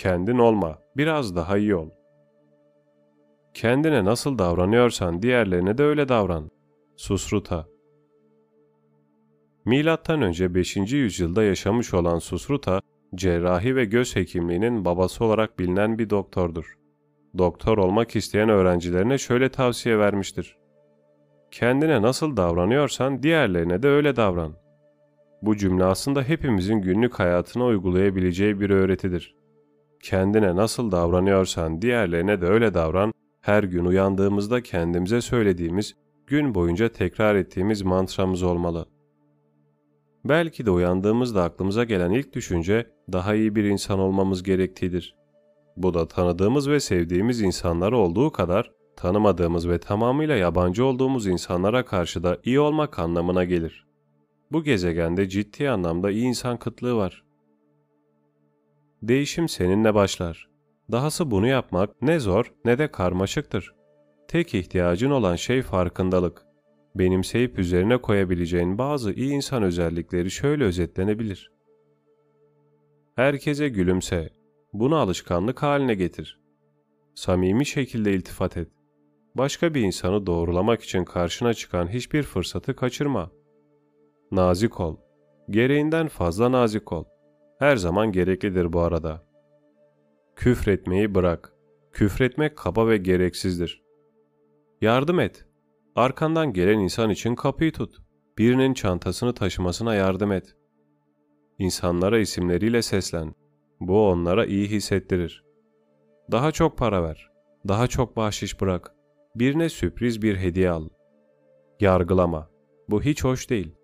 Kendin olma, biraz daha iyi ol. Kendine nasıl davranıyorsan diğerlerine de öyle davran. Susruta Milattan önce 5. yüzyılda yaşamış olan Susruta, cerrahi ve göz hekimliğinin babası olarak bilinen bir doktordur. Doktor olmak isteyen öğrencilerine şöyle tavsiye vermiştir. Kendine nasıl davranıyorsan diğerlerine de öyle davran. Bu cümle aslında hepimizin günlük hayatına uygulayabileceği bir öğretidir. Kendine nasıl davranıyorsan diğerlerine de öyle davran, her gün uyandığımızda kendimize söylediğimiz, gün boyunca tekrar ettiğimiz mantramız olmalı. Belki de uyandığımızda aklımıza gelen ilk düşünce daha iyi bir insan olmamız gerektiğidir. Bu da tanıdığımız ve sevdiğimiz insanlar olduğu kadar tanımadığımız ve tamamıyla yabancı olduğumuz insanlara karşı da iyi olmak anlamına gelir. Bu gezegende ciddi anlamda iyi insan kıtlığı var. Değişim seninle başlar. Dahası bunu yapmak ne zor ne de karmaşıktır. Tek ihtiyacın olan şey farkındalık. Benimseyip üzerine koyabileceğin bazı iyi insan özellikleri şöyle özetlenebilir. Herkese gülümse. Bunu alışkanlık haline getir. Samimi şekilde iltifat et. Başka bir insanı doğrulamak için karşına çıkan hiçbir fırsatı kaçırma. Nazik ol. Gereğinden fazla nazik ol. Her zaman gereklidir bu arada. Küfretmeyi bırak. Küfretmek kaba ve gereksizdir. Yardım et. Arkandan gelen insan için kapıyı tut. Birinin çantasını taşımasına yardım et. İnsanlara isimleriyle seslen. Bu onlara iyi hissettirir. Daha çok para ver. Daha çok bahşiş bırak. Birine sürpriz bir hediye al. Yargılama. Bu hiç hoş değil.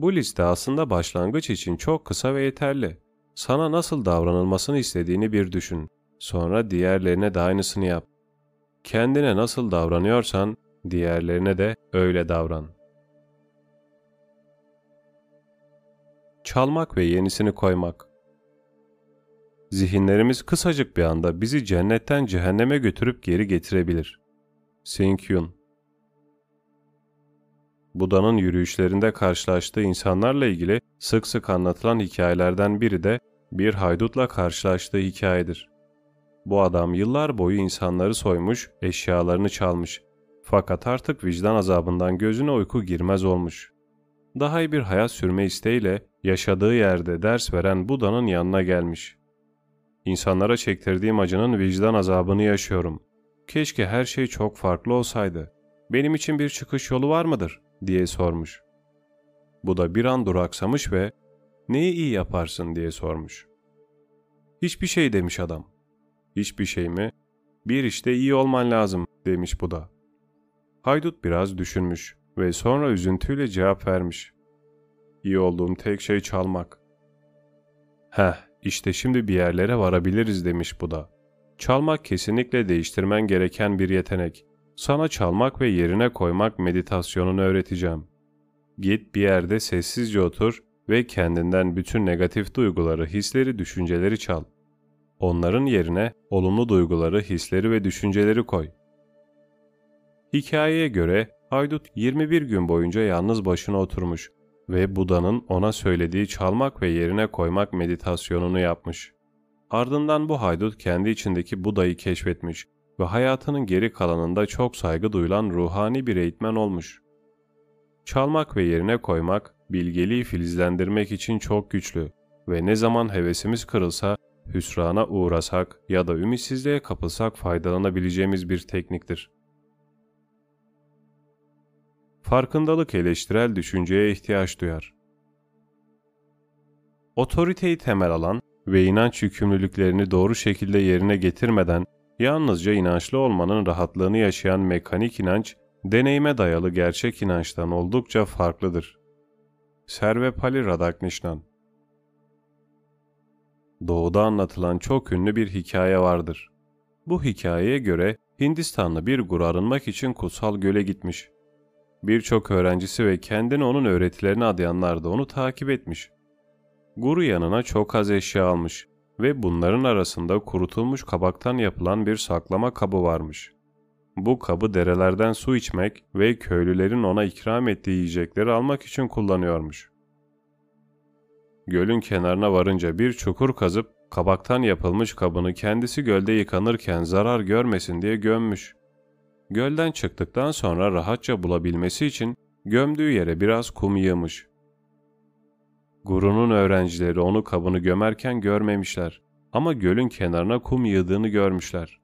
Bu liste aslında başlangıç için çok kısa ve yeterli. Sana nasıl davranılmasını istediğini bir düşün. Sonra diğerlerine de aynısını yap. Kendine nasıl davranıyorsan diğerlerine de öyle davran. Çalmak ve yenisini koymak Zihinlerimiz kısacık bir anda bizi cennetten cehenneme götürüp geri getirebilir. Sing-Yun Buda'nın yürüyüşlerinde karşılaştığı insanlarla ilgili sık sık anlatılan hikayelerden biri de bir haydutla karşılaştığı hikayedir. Bu adam yıllar boyu insanları soymuş, eşyalarını çalmış. Fakat artık vicdan azabından gözüne uyku girmez olmuş. Daha iyi bir hayat sürme isteğiyle yaşadığı yerde ders veren Buda'nın yanına gelmiş. İnsanlara çektirdiğim acının vicdan azabını yaşıyorum. Keşke her şey çok farklı olsaydı. Benim için bir çıkış yolu var mıdır? Diye sormuş. Bu da bir an duraksamış ve neyi iyi yaparsın diye sormuş. Hiçbir şey demiş adam. Hiçbir şey mi? Bir işte iyi olman lazım demiş bu da. Haydut biraz düşünmüş ve sonra üzüntüyle cevap vermiş. İyi olduğum tek şey çalmak. Heh, işte şimdi bir yerlere varabiliriz demiş bu da. Çalmak kesinlikle değiştirmen gereken bir yetenek. Sana çalmak ve yerine koymak meditasyonunu öğreteceğim. Git bir yerde sessizce otur ve kendinden bütün negatif duyguları, hisleri, düşünceleri çal. Onların yerine olumlu duyguları, hisleri ve düşünceleri koy. Hikayeye göre haydut 21 gün boyunca yalnız başına oturmuş ve Buda'nın ona söylediği çalmak ve yerine koymak meditasyonunu yapmış. Ardından bu haydut kendi içindeki Buda'yı keşfetmiş ve hayatının geri kalanında çok saygı duyulan ruhani bir eğitmen olmuş. Çalmak ve yerine koymak, bilgeliği filizlendirmek için çok güçlü ve ne zaman hevesimiz kırılsa, hüsrana uğrasak ya da ümitsizliğe kapılsak faydalanabileceğimiz bir tekniktir. Farkındalık eleştirel düşünceye ihtiyaç duyar. Otoriteyi temel alan ve inanç yükümlülüklerini doğru şekilde yerine getirmeden Yalnızca inançlı olmanın rahatlığını yaşayan mekanik inanç, deneyime dayalı gerçek inançtan oldukça farklıdır. Servepali Radhakrishnan Doğuda anlatılan çok ünlü bir hikaye vardır. Bu hikayeye göre Hindistanlı bir gur arınmak için kutsal göle gitmiş. Birçok öğrencisi ve kendini onun öğretilerine adayanlar da onu takip etmiş. Guru yanına çok az eşya almış ve bunların arasında kurutulmuş kabaktan yapılan bir saklama kabı varmış. Bu kabı derelerden su içmek ve köylülerin ona ikram ettiği yiyecekleri almak için kullanıyormuş. Gölün kenarına varınca bir çukur kazıp Kabaktan yapılmış kabını kendisi gölde yıkanırken zarar görmesin diye gömmüş. Gölden çıktıktan sonra rahatça bulabilmesi için gömdüğü yere biraz kum yığmış. Guru'nun öğrencileri onu kabını gömerken görmemişler ama gölün kenarına kum yığdığını görmüşler.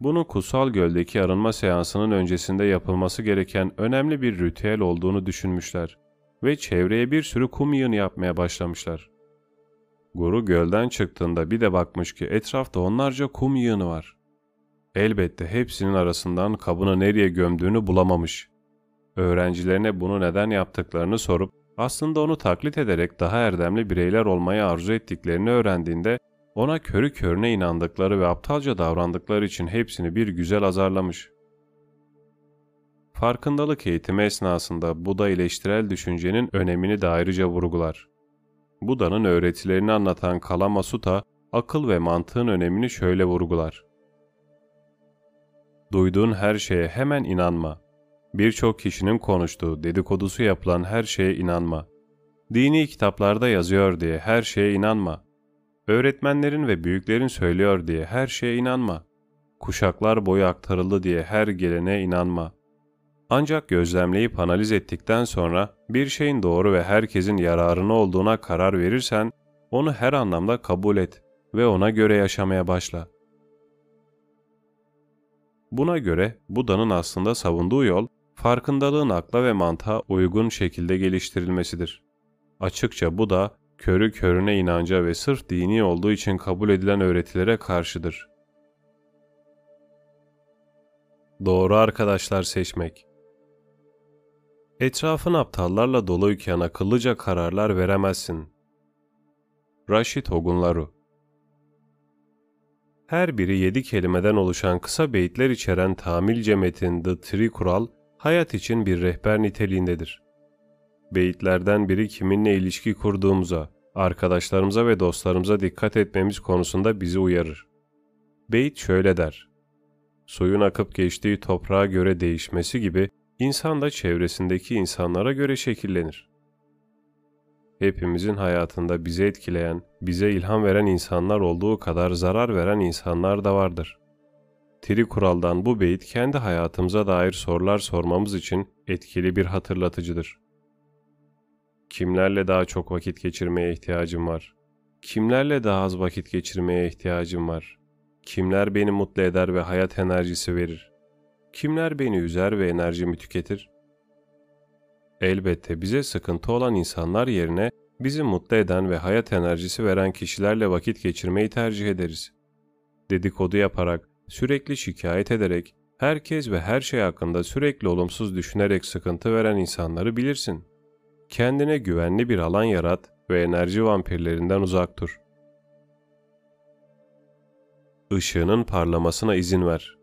Bunun kutsal göldeki arınma seansının öncesinde yapılması gereken önemli bir ritüel olduğunu düşünmüşler ve çevreye bir sürü kum yığını yapmaya başlamışlar. Guru gölden çıktığında bir de bakmış ki etrafta onlarca kum yığını var. Elbette hepsinin arasından kabını nereye gömdüğünü bulamamış. Öğrencilerine bunu neden yaptıklarını sorup aslında onu taklit ederek daha erdemli bireyler olmayı arzu ettiklerini öğrendiğinde ona körü körüne inandıkları ve aptalca davrandıkları için hepsini bir güzel azarlamış. Farkındalık eğitimi esnasında Buda eleştirel düşüncenin önemini de ayrıca vurgular. Buda'nın öğretilerini anlatan Kalama Sutta, akıl ve mantığın önemini şöyle vurgular. Duyduğun her şeye hemen inanma. Birçok kişinin konuştuğu, dedikodusu yapılan her şeye inanma. Dini kitaplarda yazıyor diye her şeye inanma. Öğretmenlerin ve büyüklerin söylüyor diye her şeye inanma. Kuşaklar boyu aktarıldı diye her gelene inanma. Ancak gözlemleyip analiz ettikten sonra bir şeyin doğru ve herkesin yararına olduğuna karar verirsen onu her anlamda kabul et ve ona göre yaşamaya başla. Buna göre Buda'nın aslında savunduğu yol farkındalığın akla ve mantığa uygun şekilde geliştirilmesidir. Açıkça bu da körü körüne inanca ve sırf dini olduğu için kabul edilen öğretilere karşıdır. Doğru arkadaşlar seçmek Etrafın aptallarla doluyken akıllıca kararlar veremezsin. Rashid Ogunlaru Her biri yedi kelimeden oluşan kısa beyitler içeren tamilce metin The Tri Kural, hayat için bir rehber niteliğindedir. Beyitlerden biri kiminle ilişki kurduğumuza, arkadaşlarımıza ve dostlarımıza dikkat etmemiz konusunda bizi uyarır. Beyit şöyle der. Suyun akıp geçtiği toprağa göre değişmesi gibi insan da çevresindeki insanlara göre şekillenir. Hepimizin hayatında bizi etkileyen, bize ilham veren insanlar olduğu kadar zarar veren insanlar da vardır. Tri kuraldan bu beyit kendi hayatımıza dair sorular sormamız için etkili bir hatırlatıcıdır. Kimlerle daha çok vakit geçirmeye ihtiyacım var? Kimlerle daha az vakit geçirmeye ihtiyacım var? Kimler beni mutlu eder ve hayat enerjisi verir? Kimler beni üzer ve enerjimi tüketir? Elbette bize sıkıntı olan insanlar yerine bizi mutlu eden ve hayat enerjisi veren kişilerle vakit geçirmeyi tercih ederiz. Dedikodu yaparak, sürekli şikayet ederek, herkes ve her şey hakkında sürekli olumsuz düşünerek sıkıntı veren insanları bilirsin. Kendine güvenli bir alan yarat ve enerji vampirlerinden uzak dur. Işığının parlamasına izin ver.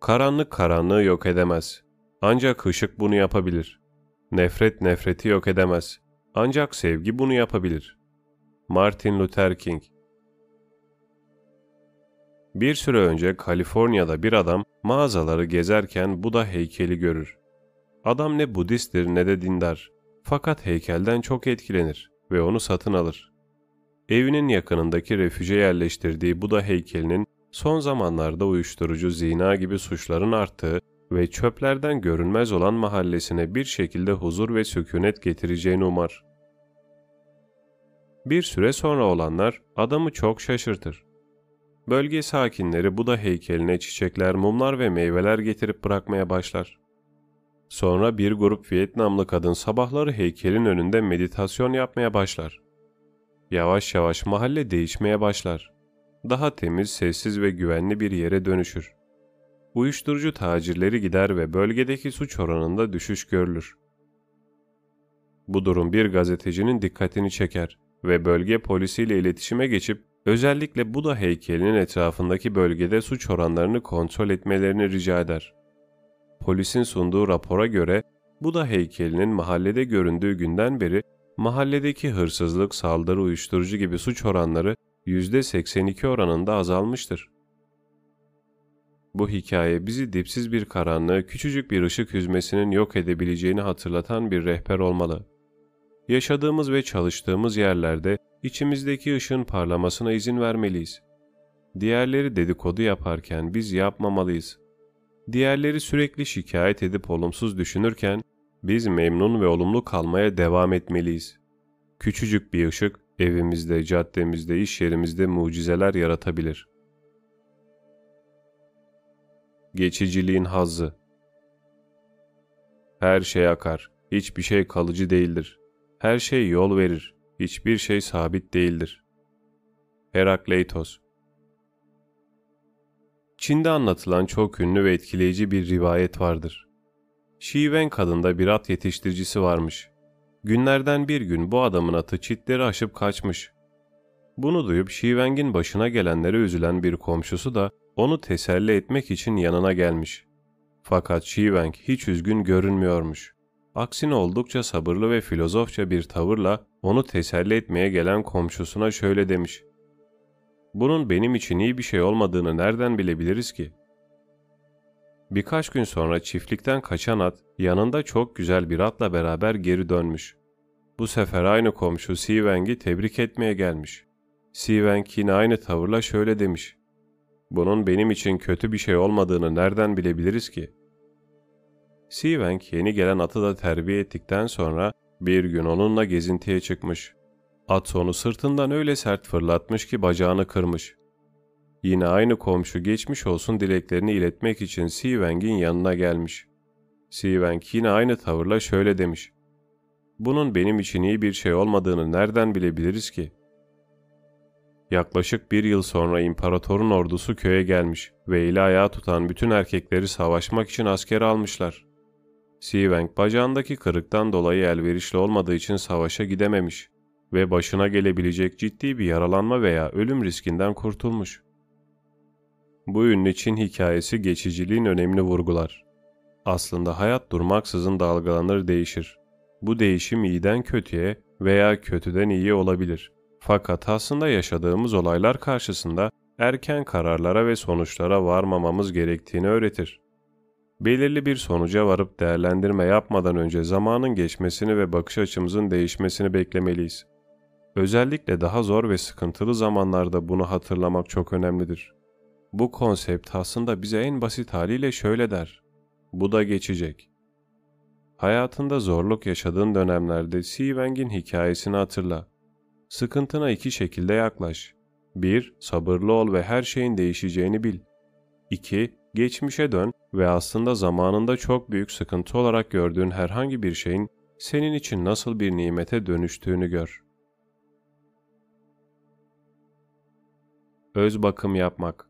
Karanlık karanlığı yok edemez. Ancak ışık bunu yapabilir. Nefret nefreti yok edemez. Ancak sevgi bunu yapabilir. Martin Luther King Bir süre önce Kaliforniya'da bir adam mağazaları gezerken Buda heykeli görür. Adam ne Budisttir ne de dindar. Fakat heykelden çok etkilenir ve onu satın alır. Evinin yakınındaki refüje yerleştirdiği Buda heykelinin son zamanlarda uyuşturucu, zina gibi suçların arttığı ve çöplerden görünmez olan mahallesine bir şekilde huzur ve sükunet getireceğini umar. Bir süre sonra olanlar adamı çok şaşırtır. Bölge sakinleri Buda heykeline çiçekler, mumlar ve meyveler getirip bırakmaya başlar. Sonra bir grup Vietnamlı kadın sabahları heykelin önünde meditasyon yapmaya başlar. Yavaş yavaş mahalle değişmeye başlar. Daha temiz, sessiz ve güvenli bir yere dönüşür. Uyuşturucu tacirleri gider ve bölgedeki suç oranında düşüş görülür. Bu durum bir gazetecinin dikkatini çeker ve bölge polisiyle iletişime geçip özellikle Buda heykelinin etrafındaki bölgede suç oranlarını kontrol etmelerini rica eder. Polisin sunduğu rapora göre Buda heykelinin mahallede göründüğü günden beri mahalledeki hırsızlık, saldırı, uyuşturucu gibi suç oranları %82 oranında azalmıştır. Bu hikaye bizi dipsiz bir karanlığı küçücük bir ışık hüzmesinin yok edebileceğini hatırlatan bir rehber olmalı. Yaşadığımız ve çalıştığımız yerlerde içimizdeki ışığın parlamasına izin vermeliyiz. Diğerleri dedikodu yaparken biz yapmamalıyız. Diğerleri sürekli şikayet edip olumsuz düşünürken biz memnun ve olumlu kalmaya devam etmeliyiz. Küçücük bir ışık evimizde, caddemizde, iş yerimizde mucizeler yaratabilir. Geçiciliğin hazzı Her şey akar, hiçbir şey kalıcı değildir. Her şey yol verir, hiçbir şey sabit değildir. Herakleitos Çin'de anlatılan çok ünlü ve etkileyici bir rivayet vardır. Şiven kadında bir at yetiştiricisi varmış. Günlerden bir gün bu adamın atı çitleri aşıp kaçmış. Bunu duyup Şiveng'in başına gelenlere üzülen bir komşusu da onu teselli etmek için yanına gelmiş. Fakat Şiveng hiç üzgün görünmüyormuş. Aksine oldukça sabırlı ve filozofça bir tavırla onu teselli etmeye gelen komşusuna şöyle demiş. Bunun benim için iyi bir şey olmadığını nereden bilebiliriz ki? Birkaç gün sonra çiftlikten kaçan at yanında çok güzel bir atla beraber geri dönmüş. Bu sefer aynı komşu Siveng'i tebrik etmeye gelmiş. Siveng yine aynı tavırla şöyle demiş. Bunun benim için kötü bir şey olmadığını nereden bilebiliriz ki? Siveng yeni gelen atı da terbiye ettikten sonra bir gün onunla gezintiye çıkmış. At onu sırtından öyle sert fırlatmış ki bacağını kırmış. Yine aynı komşu geçmiş olsun dileklerini iletmek için Siveng'in yanına gelmiş. Siveng yine aynı tavırla şöyle demiş. Bunun benim için iyi bir şey olmadığını nereden bilebiliriz ki? Yaklaşık bir yıl sonra imparatorun ordusu köye gelmiş ve eli ayağı tutan bütün erkekleri savaşmak için asker almışlar. Siveng bacağındaki kırıktan dolayı elverişli olmadığı için savaşa gidememiş ve başına gelebilecek ciddi bir yaralanma veya ölüm riskinden kurtulmuş. Bu ünlü Çin hikayesi geçiciliğin önemini vurgular. Aslında hayat durmaksızın dalgalanır değişir. Bu değişim iyiden kötüye veya kötüden iyi olabilir. Fakat aslında yaşadığımız olaylar karşısında erken kararlara ve sonuçlara varmamamız gerektiğini öğretir. Belirli bir sonuca varıp değerlendirme yapmadan önce zamanın geçmesini ve bakış açımızın değişmesini beklemeliyiz. Özellikle daha zor ve sıkıntılı zamanlarda bunu hatırlamak çok önemlidir. Bu konsept aslında bize en basit haliyle şöyle der. Bu da geçecek. Hayatında zorluk yaşadığın dönemlerde Siveng'in hikayesini hatırla. Sıkıntına iki şekilde yaklaş. 1. Sabırlı ol ve her şeyin değişeceğini bil. 2. Geçmişe dön ve aslında zamanında çok büyük sıkıntı olarak gördüğün herhangi bir şeyin senin için nasıl bir nimete dönüştüğünü gör. Öz bakım yapmak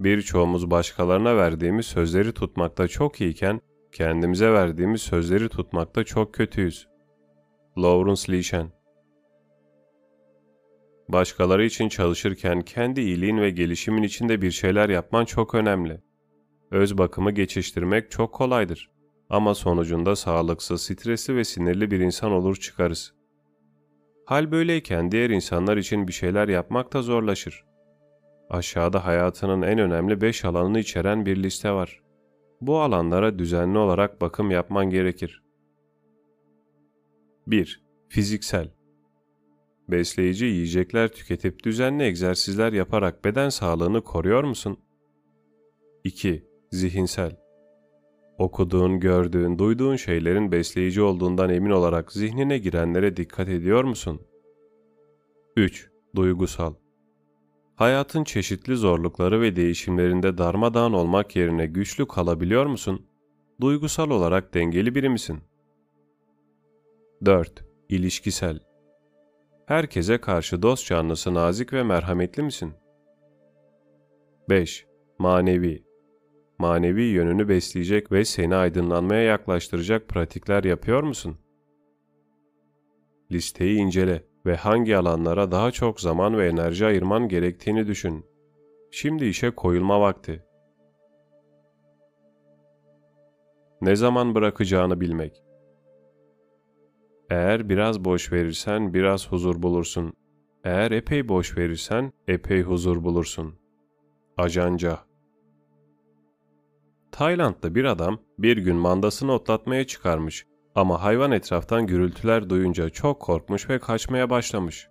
Birçoğumuz başkalarına verdiğimiz sözleri tutmakta çok iyiken kendimize verdiğimiz sözleri tutmakta çok kötüyüz. Lawrence Lishan Başkaları için çalışırken kendi iyiliğin ve gelişimin içinde bir şeyler yapman çok önemli. Öz bakımı geçiştirmek çok kolaydır. Ama sonucunda sağlıksız, stresli ve sinirli bir insan olur çıkarız. Hal böyleyken diğer insanlar için bir şeyler yapmak da zorlaşır. Aşağıda hayatının en önemli 5 alanını içeren bir liste var. Bu alanlara düzenli olarak bakım yapman gerekir. 1. Fiziksel Besleyici yiyecekler tüketip düzenli egzersizler yaparak beden sağlığını koruyor musun? 2. Zihinsel Okuduğun, gördüğün, duyduğun şeylerin besleyici olduğundan emin olarak zihnine girenlere dikkat ediyor musun? 3. Duygusal Hayatın çeşitli zorlukları ve değişimlerinde darmadağın olmak yerine güçlü kalabiliyor musun? Duygusal olarak dengeli biri misin? 4. İlişkisel Herkese karşı dost canlısı nazik ve merhametli misin? 5. Manevi Manevi yönünü besleyecek ve seni aydınlanmaya yaklaştıracak pratikler yapıyor musun? Listeyi incele ve hangi alanlara daha çok zaman ve enerji ayırman gerektiğini düşün. Şimdi işe koyulma vakti. Ne zaman bırakacağını bilmek. Eğer biraz boş verirsen biraz huzur bulursun. Eğer epey boş verirsen epey huzur bulursun. Ajanca Tayland'da bir adam bir gün mandasını otlatmaya çıkarmış Ama hayvan etraftan gürültüler duyunca çok korkmuş ve kaçmaya başlamış.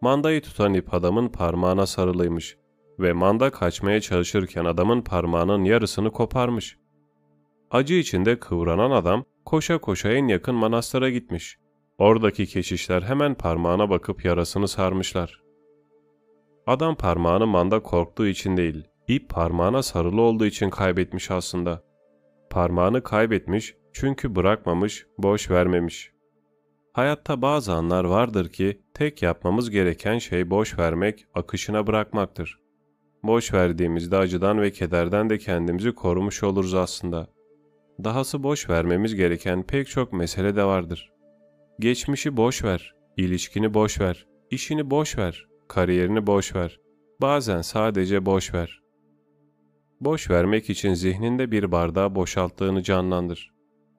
Mandayı tutan ip adamın parmağına sarılıymış ve manda kaçmaya çalışırken adamın parmağının yarısını koparmış. Acı içinde kıvranan adam koşa koşa en yakın manastıra gitmiş. Oradaki keşişler hemen parmağına bakıp yarasını sarmışlar. Adam parmağını manda korktuğu için değil, ip parmağına sarılı olduğu için kaybetmiş aslında. Parmağını kaybetmiş çünkü bırakmamış, boş vermemiş. Hayatta bazı anlar vardır ki tek yapmamız gereken şey boş vermek, akışına bırakmaktır. Boş verdiğimizde acıdan ve kederden de kendimizi korumuş oluruz aslında. Dahası boş vermemiz gereken pek çok mesele de vardır. Geçmişi boş ver, ilişkini boş ver, işini boş ver, kariyerini boş ver. Bazen sadece boş ver. Boş vermek için zihninde bir bardağı boşalttığını canlandır.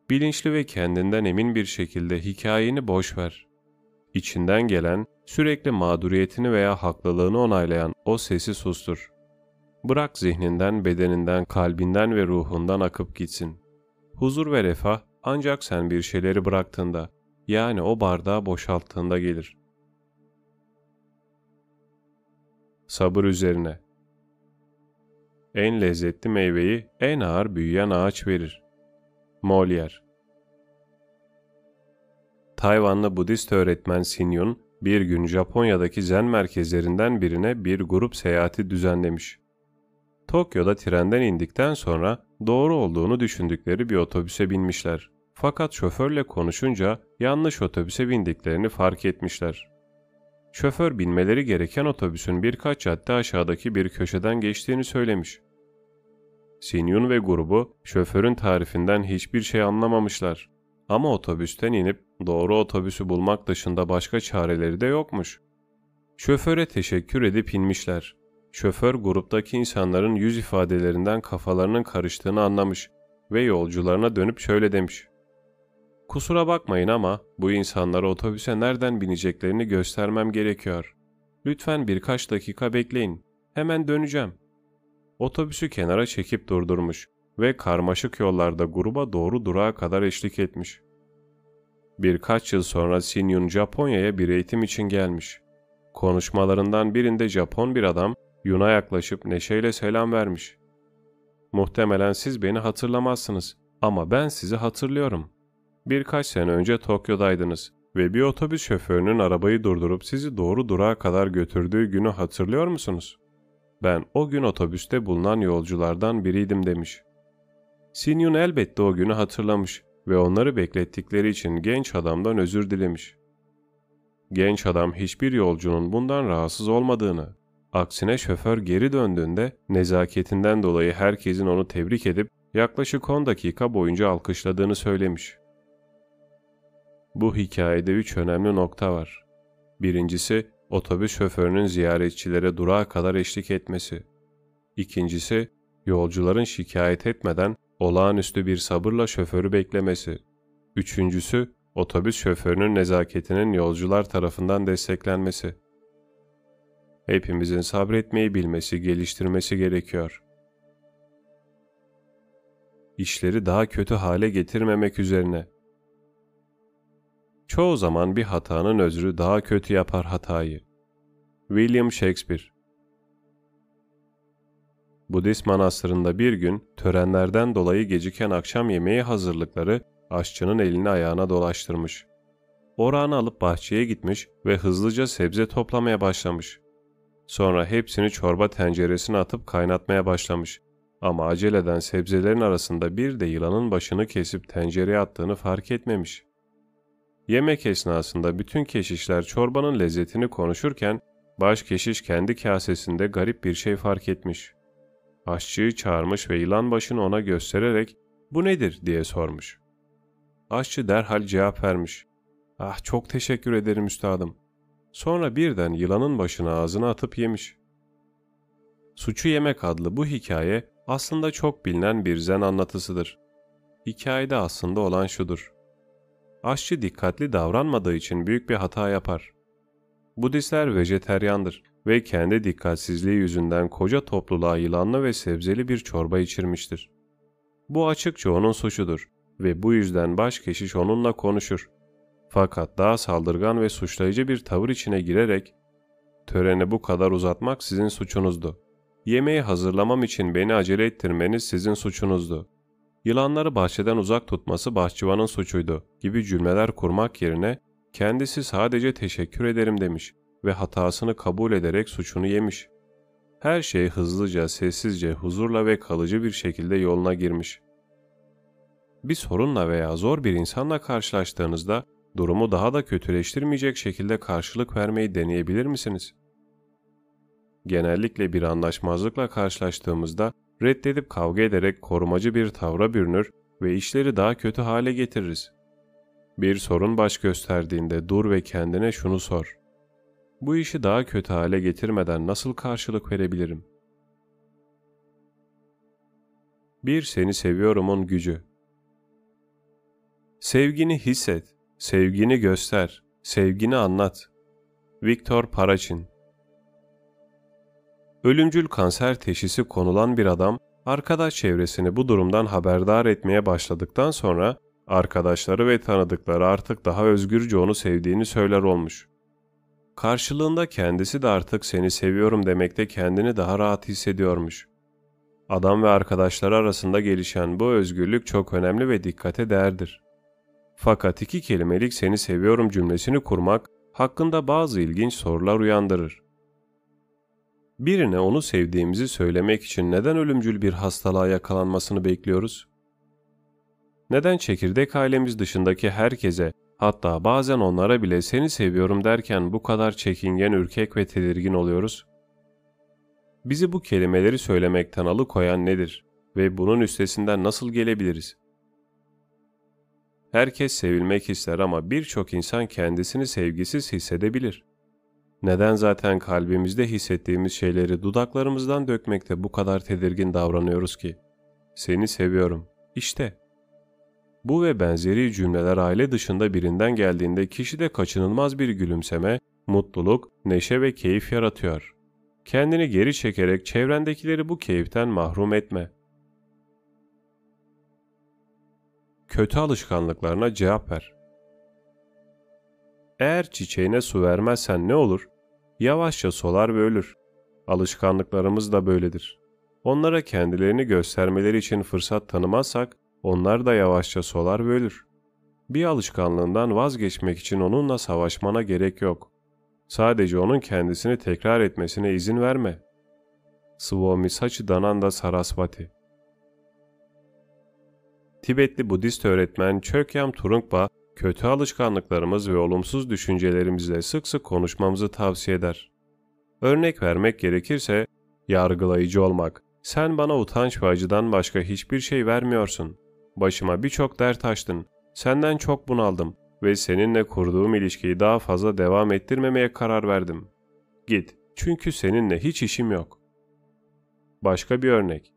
Bilinçli ve kendinden emin bir şekilde hikayeni boş ver. İçinden gelen, sürekli mağduriyetini veya haklılığını onaylayan o sesi sustur. Bırak zihninden, bedeninden, kalbinden ve ruhundan akıp gitsin. Huzur ve refah ancak sen bir şeyleri bıraktığında, yani o bardağı boşalttığında gelir. Sabır üzerine En lezzetli meyveyi en ağır büyüyen ağaç verir. Molière Tayvanlı Budist öğretmen Sin Yun, bir gün Japonya'daki zen merkezlerinden birine bir grup seyahati düzenlemiş. Tokyo'da trenden indikten sonra doğru olduğunu düşündükleri bir otobüse binmişler. Fakat şoförle konuşunca yanlış otobüse bindiklerini fark etmişler. Şoför binmeleri gereken otobüsün birkaç cadde aşağıdaki bir köşeden geçtiğini söylemiş. Sinyun ve grubu şoförün tarifinden hiçbir şey anlamamışlar. Ama otobüsten inip doğru otobüsü bulmak dışında başka çareleri de yokmuş. Şoföre teşekkür edip inmişler. Şoför gruptaki insanların yüz ifadelerinden kafalarının karıştığını anlamış ve yolcularına dönüp şöyle demiş. Kusura bakmayın ama bu insanlara otobüse nereden bineceklerini göstermem gerekiyor. Lütfen birkaç dakika bekleyin. Hemen döneceğim. Otobüsü kenara çekip durdurmuş ve karmaşık yollarda gruba doğru durağa kadar eşlik etmiş. Birkaç yıl sonra Sinyun Japonya'ya bir eğitim için gelmiş. Konuşmalarından birinde Japon bir adam Yun'a yaklaşıp neşeyle selam vermiş. Muhtemelen siz beni hatırlamazsınız ama ben sizi hatırlıyorum. Birkaç sene önce Tokyo'daydınız ve bir otobüs şoförünün arabayı durdurup sizi doğru durağa kadar götürdüğü günü hatırlıyor musunuz? Ben o gün otobüste bulunan yolculardan biriydim demiş. Sinyun elbette o günü hatırlamış ve onları beklettikleri için genç adamdan özür dilemiş. Genç adam hiçbir yolcunun bundan rahatsız olmadığını, aksine şoför geri döndüğünde nezaketinden dolayı herkesin onu tebrik edip yaklaşık 10 dakika boyunca alkışladığını söylemiş. Bu hikayede üç önemli nokta var. Birincisi, otobüs şoförünün ziyaretçilere durağa kadar eşlik etmesi. İkincisi, yolcuların şikayet etmeden olağanüstü bir sabırla şoförü beklemesi. Üçüncüsü, otobüs şoförünün nezaketinin yolcular tarafından desteklenmesi. Hepimizin sabretmeyi bilmesi, geliştirmesi gerekiyor. İşleri daha kötü hale getirmemek üzerine. Çoğu zaman bir hatanın özrü daha kötü yapar hatayı. William Shakespeare Budist manastırında bir gün törenlerden dolayı geciken akşam yemeği hazırlıkları aşçının elini ayağına dolaştırmış. Orağını alıp bahçeye gitmiş ve hızlıca sebze toplamaya başlamış. Sonra hepsini çorba tenceresine atıp kaynatmaya başlamış. Ama aceleden sebzelerin arasında bir de yılanın başını kesip tencereye attığını fark etmemiş. Yemek esnasında bütün keşişler çorbanın lezzetini konuşurken baş keşiş kendi kasesinde garip bir şey fark etmiş. Aşçıyı çağırmış ve yılan başını ona göstererek bu nedir diye sormuş. Aşçı derhal cevap vermiş. Ah çok teşekkür ederim üstadım. Sonra birden yılanın başını ağzına atıp yemiş. Suçu Yemek adlı bu hikaye aslında çok bilinen bir zen anlatısıdır. Hikayede aslında olan şudur. Aşçı dikkatli davranmadığı için büyük bir hata yapar. Budistler vejeteryandır ve kendi dikkatsizliği yüzünden koca topluluğa yılanlı ve sebzeli bir çorba içirmiştir. Bu açıkça onun suçudur ve bu yüzden başkeşiş onunla konuşur. Fakat daha saldırgan ve suçlayıcı bir tavır içine girerek Töreni bu kadar uzatmak sizin suçunuzdu. Yemeği hazırlamam için beni acele ettirmeniz sizin suçunuzdu. Yılanları bahçeden uzak tutması bahçıvanın suçuydu gibi cümleler kurmak yerine kendisi sadece teşekkür ederim demiş ve hatasını kabul ederek suçunu yemiş. Her şey hızlıca, sessizce, huzurla ve kalıcı bir şekilde yoluna girmiş. Bir sorunla veya zor bir insanla karşılaştığınızda durumu daha da kötüleştirmeyecek şekilde karşılık vermeyi deneyebilir misiniz? Genellikle bir anlaşmazlıkla karşılaştığımızda reddedip kavga ederek korumacı bir tavra bürünür ve işleri daha kötü hale getiririz. Bir sorun baş gösterdiğinde dur ve kendine şunu sor. Bu işi daha kötü hale getirmeden nasıl karşılık verebilirim? Bir seni seviyorumun gücü. Sevgini hisset, sevgini göster, sevgini anlat. Viktor Paraçin Ölümcül kanser teşhisi konulan bir adam, arkadaş çevresini bu durumdan haberdar etmeye başladıktan sonra arkadaşları ve tanıdıkları artık daha özgürce onu sevdiğini söyler olmuş. Karşılığında kendisi de artık seni seviyorum demekte kendini daha rahat hissediyormuş. Adam ve arkadaşları arasında gelişen bu özgürlük çok önemli ve dikkate değerdir. Fakat iki kelimelik seni seviyorum cümlesini kurmak hakkında bazı ilginç sorular uyandırır. Birine onu sevdiğimizi söylemek için neden ölümcül bir hastalığa yakalanmasını bekliyoruz? Neden çekirdek ailemiz dışındaki herkese, hatta bazen onlara bile seni seviyorum derken bu kadar çekingen, ürkek ve tedirgin oluyoruz? Bizi bu kelimeleri söylemekten alıkoyan nedir ve bunun üstesinden nasıl gelebiliriz? Herkes sevilmek ister ama birçok insan kendisini sevgisiz hissedebilir. Neden zaten kalbimizde hissettiğimiz şeyleri dudaklarımızdan dökmekte bu kadar tedirgin davranıyoruz ki? Seni seviyorum. İşte. Bu ve benzeri cümleler aile dışında birinden geldiğinde kişide kaçınılmaz bir gülümseme, mutluluk, neşe ve keyif yaratıyor. Kendini geri çekerek çevrendekileri bu keyiften mahrum etme. Kötü alışkanlıklarına cevap ver. Eğer çiçeğine su vermezsen ne olur? Yavaşça solar ve ölür. Alışkanlıklarımız da böyledir. Onlara kendilerini göstermeleri için fırsat tanımazsak, onlar da yavaşça solar ve ölür. Bir alışkanlığından vazgeçmek için onunla savaşmana gerek yok. Sadece onun kendisini tekrar etmesine izin verme. Swami Sachidananda Sarasvati Tibetli Budist öğretmen Chökyam Trungpa, kötü alışkanlıklarımız ve olumsuz düşüncelerimizle sık sık konuşmamızı tavsiye eder. Örnek vermek gerekirse, yargılayıcı olmak, sen bana utanç ve acıdan başka hiçbir şey vermiyorsun. Başıma birçok dert açtın, senden çok bunaldım ve seninle kurduğum ilişkiyi daha fazla devam ettirmemeye karar verdim. Git, çünkü seninle hiç işim yok. Başka bir örnek.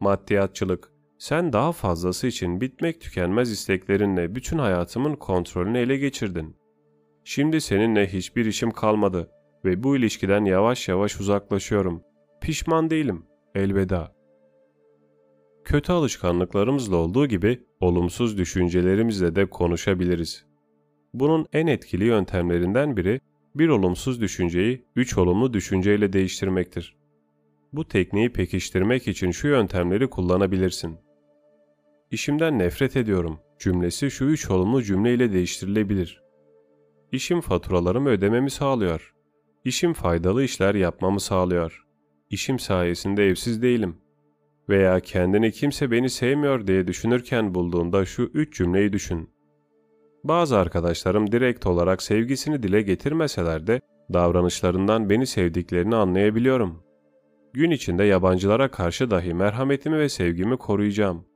Maddiyatçılık, sen daha fazlası için bitmek tükenmez isteklerinle bütün hayatımın kontrolünü ele geçirdin. Şimdi seninle hiçbir işim kalmadı ve bu ilişkiden yavaş yavaş uzaklaşıyorum. Pişman değilim. Elveda. Kötü alışkanlıklarımızla olduğu gibi olumsuz düşüncelerimizle de konuşabiliriz. Bunun en etkili yöntemlerinden biri bir olumsuz düşünceyi üç olumlu düşünceyle değiştirmektir. Bu tekniği pekiştirmek için şu yöntemleri kullanabilirsin. İşimden nefret ediyorum cümlesi şu üç olumlu cümleyle değiştirilebilir. İşim faturalarımı ödememi sağlıyor. İşim faydalı işler yapmamı sağlıyor. İşim sayesinde evsiz değilim. Veya kendini kimse beni sevmiyor diye düşünürken bulduğunda şu üç cümleyi düşün. Bazı arkadaşlarım direkt olarak sevgisini dile getirmeseler de davranışlarından beni sevdiklerini anlayabiliyorum. Gün içinde yabancılara karşı dahi merhametimi ve sevgimi koruyacağım.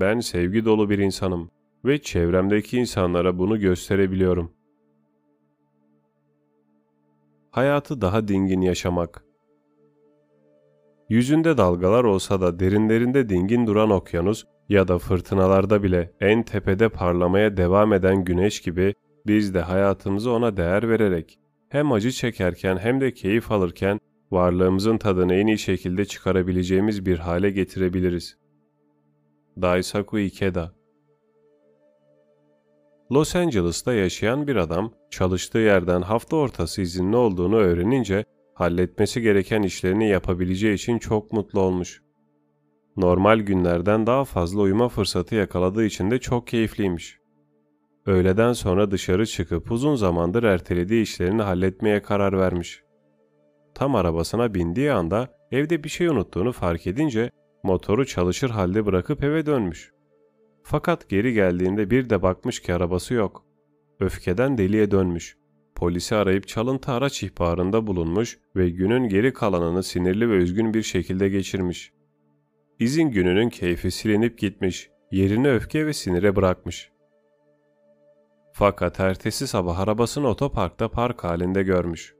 Ben sevgi dolu bir insanım ve çevremdeki insanlara bunu gösterebiliyorum. Hayatı daha dingin yaşamak. Yüzünde dalgalar olsa da derinlerinde dingin duran okyanus ya da fırtınalarda bile en tepede parlamaya devam eden güneş gibi biz de hayatımızı ona değer vererek hem acı çekerken hem de keyif alırken varlığımızın tadını en iyi şekilde çıkarabileceğimiz bir hale getirebiliriz. Daisaku Ikeda Los Angeles'ta yaşayan bir adam çalıştığı yerden hafta ortası izinli olduğunu öğrenince halletmesi gereken işlerini yapabileceği için çok mutlu olmuş. Normal günlerden daha fazla uyuma fırsatı yakaladığı için de çok keyifliymiş. Öğleden sonra dışarı çıkıp uzun zamandır ertelediği işlerini halletmeye karar vermiş. Tam arabasına bindiği anda evde bir şey unuttuğunu fark edince motoru çalışır halde bırakıp eve dönmüş. Fakat geri geldiğinde bir de bakmış ki arabası yok. Öfkeden deliye dönmüş. Polisi arayıp çalıntı araç ihbarında bulunmuş ve günün geri kalanını sinirli ve üzgün bir şekilde geçirmiş. İzin gününün keyfi silinip gitmiş, yerini öfke ve sinire bırakmış. Fakat ertesi sabah arabasını otoparkta park halinde görmüş.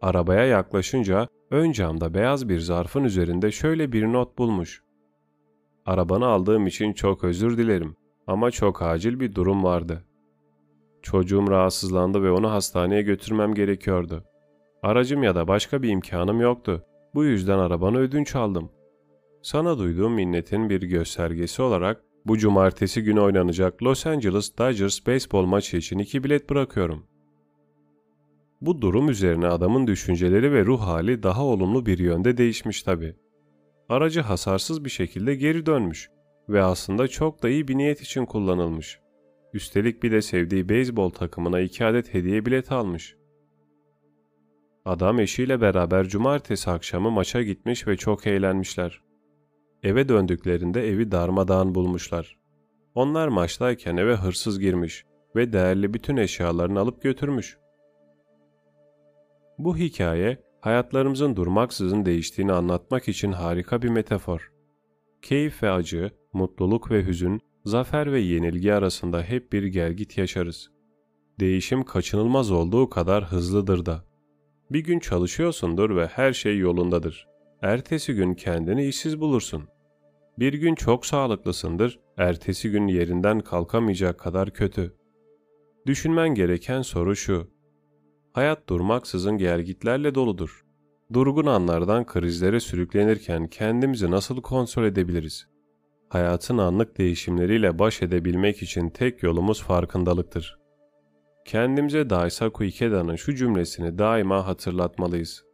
Arabaya yaklaşınca ön camda beyaz bir zarfın üzerinde şöyle bir not bulmuş. Arabanı aldığım için çok özür dilerim ama çok acil bir durum vardı. Çocuğum rahatsızlandı ve onu hastaneye götürmem gerekiyordu. Aracım ya da başka bir imkanım yoktu. Bu yüzden arabanı ödünç aldım. Sana duyduğum minnetin bir göstergesi olarak bu cumartesi günü oynanacak Los Angeles Dodgers beyzbol maçı için iki bilet bırakıyorum. Bu durum üzerine adamın düşünceleri ve ruh hali daha olumlu bir yönde değişmiş tabi. Aracı hasarsız bir şekilde geri dönmüş ve aslında çok da iyi bir niyet için kullanılmış. Üstelik bir de sevdiği beyzbol takımına iki adet hediye bilet almış. Adam eşiyle beraber cumartesi akşamı maça gitmiş ve çok eğlenmişler. Eve döndüklerinde evi darmadağın bulmuşlar. Onlar maçtayken eve hırsız girmiş ve değerli bütün eşyalarını alıp götürmüş. Bu hikaye hayatlarımızın durmaksızın değiştiğini anlatmak için harika bir metafor. Keyif ve acı, mutluluk ve hüzün, zafer ve yenilgi arasında hep bir gelgit yaşarız. Değişim kaçınılmaz olduğu kadar hızlıdır da. Bir gün çalışıyorsundur ve her şey yolundadır. Ertesi gün kendini işsiz bulursun. Bir gün çok sağlıklısındır, ertesi gün yerinden kalkamayacak kadar kötü. Düşünmen gereken soru şu. Hayat durmaksızın gelgitlerle doludur. Durgun anlardan krizlere sürüklenirken kendimizi nasıl kontrol edebiliriz? Hayatın anlık değişimleriyle baş edebilmek için tek yolumuz farkındalıktır. Kendimize Daisaku Ikeda'nın şu cümlesini daima hatırlatmalıyız.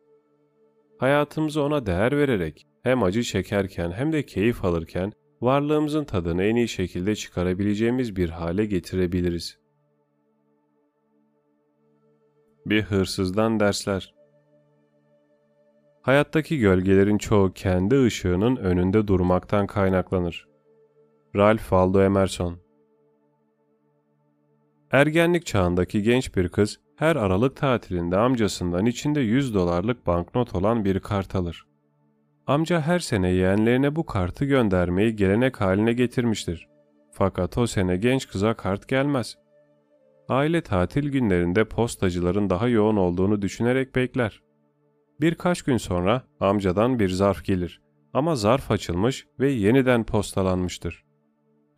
Hayatımızı ona değer vererek hem acı çekerken hem de keyif alırken varlığımızın tadını en iyi şekilde çıkarabileceğimiz bir hale getirebiliriz. Bir hırsızdan dersler Hayattaki gölgelerin çoğu kendi ışığının önünde durmaktan kaynaklanır. Ralph Waldo Emerson Ergenlik çağındaki genç bir kız her aralık tatilinde amcasından içinde 100 dolarlık banknot olan bir kart alır. Amca her sene yeğenlerine bu kartı göndermeyi gelenek haline getirmiştir. Fakat o sene genç kıza kart gelmez. Aile tatil günlerinde postacıların daha yoğun olduğunu düşünerek bekler. Birkaç gün sonra amcadan bir zarf gelir ama zarf açılmış ve yeniden postalanmıştır.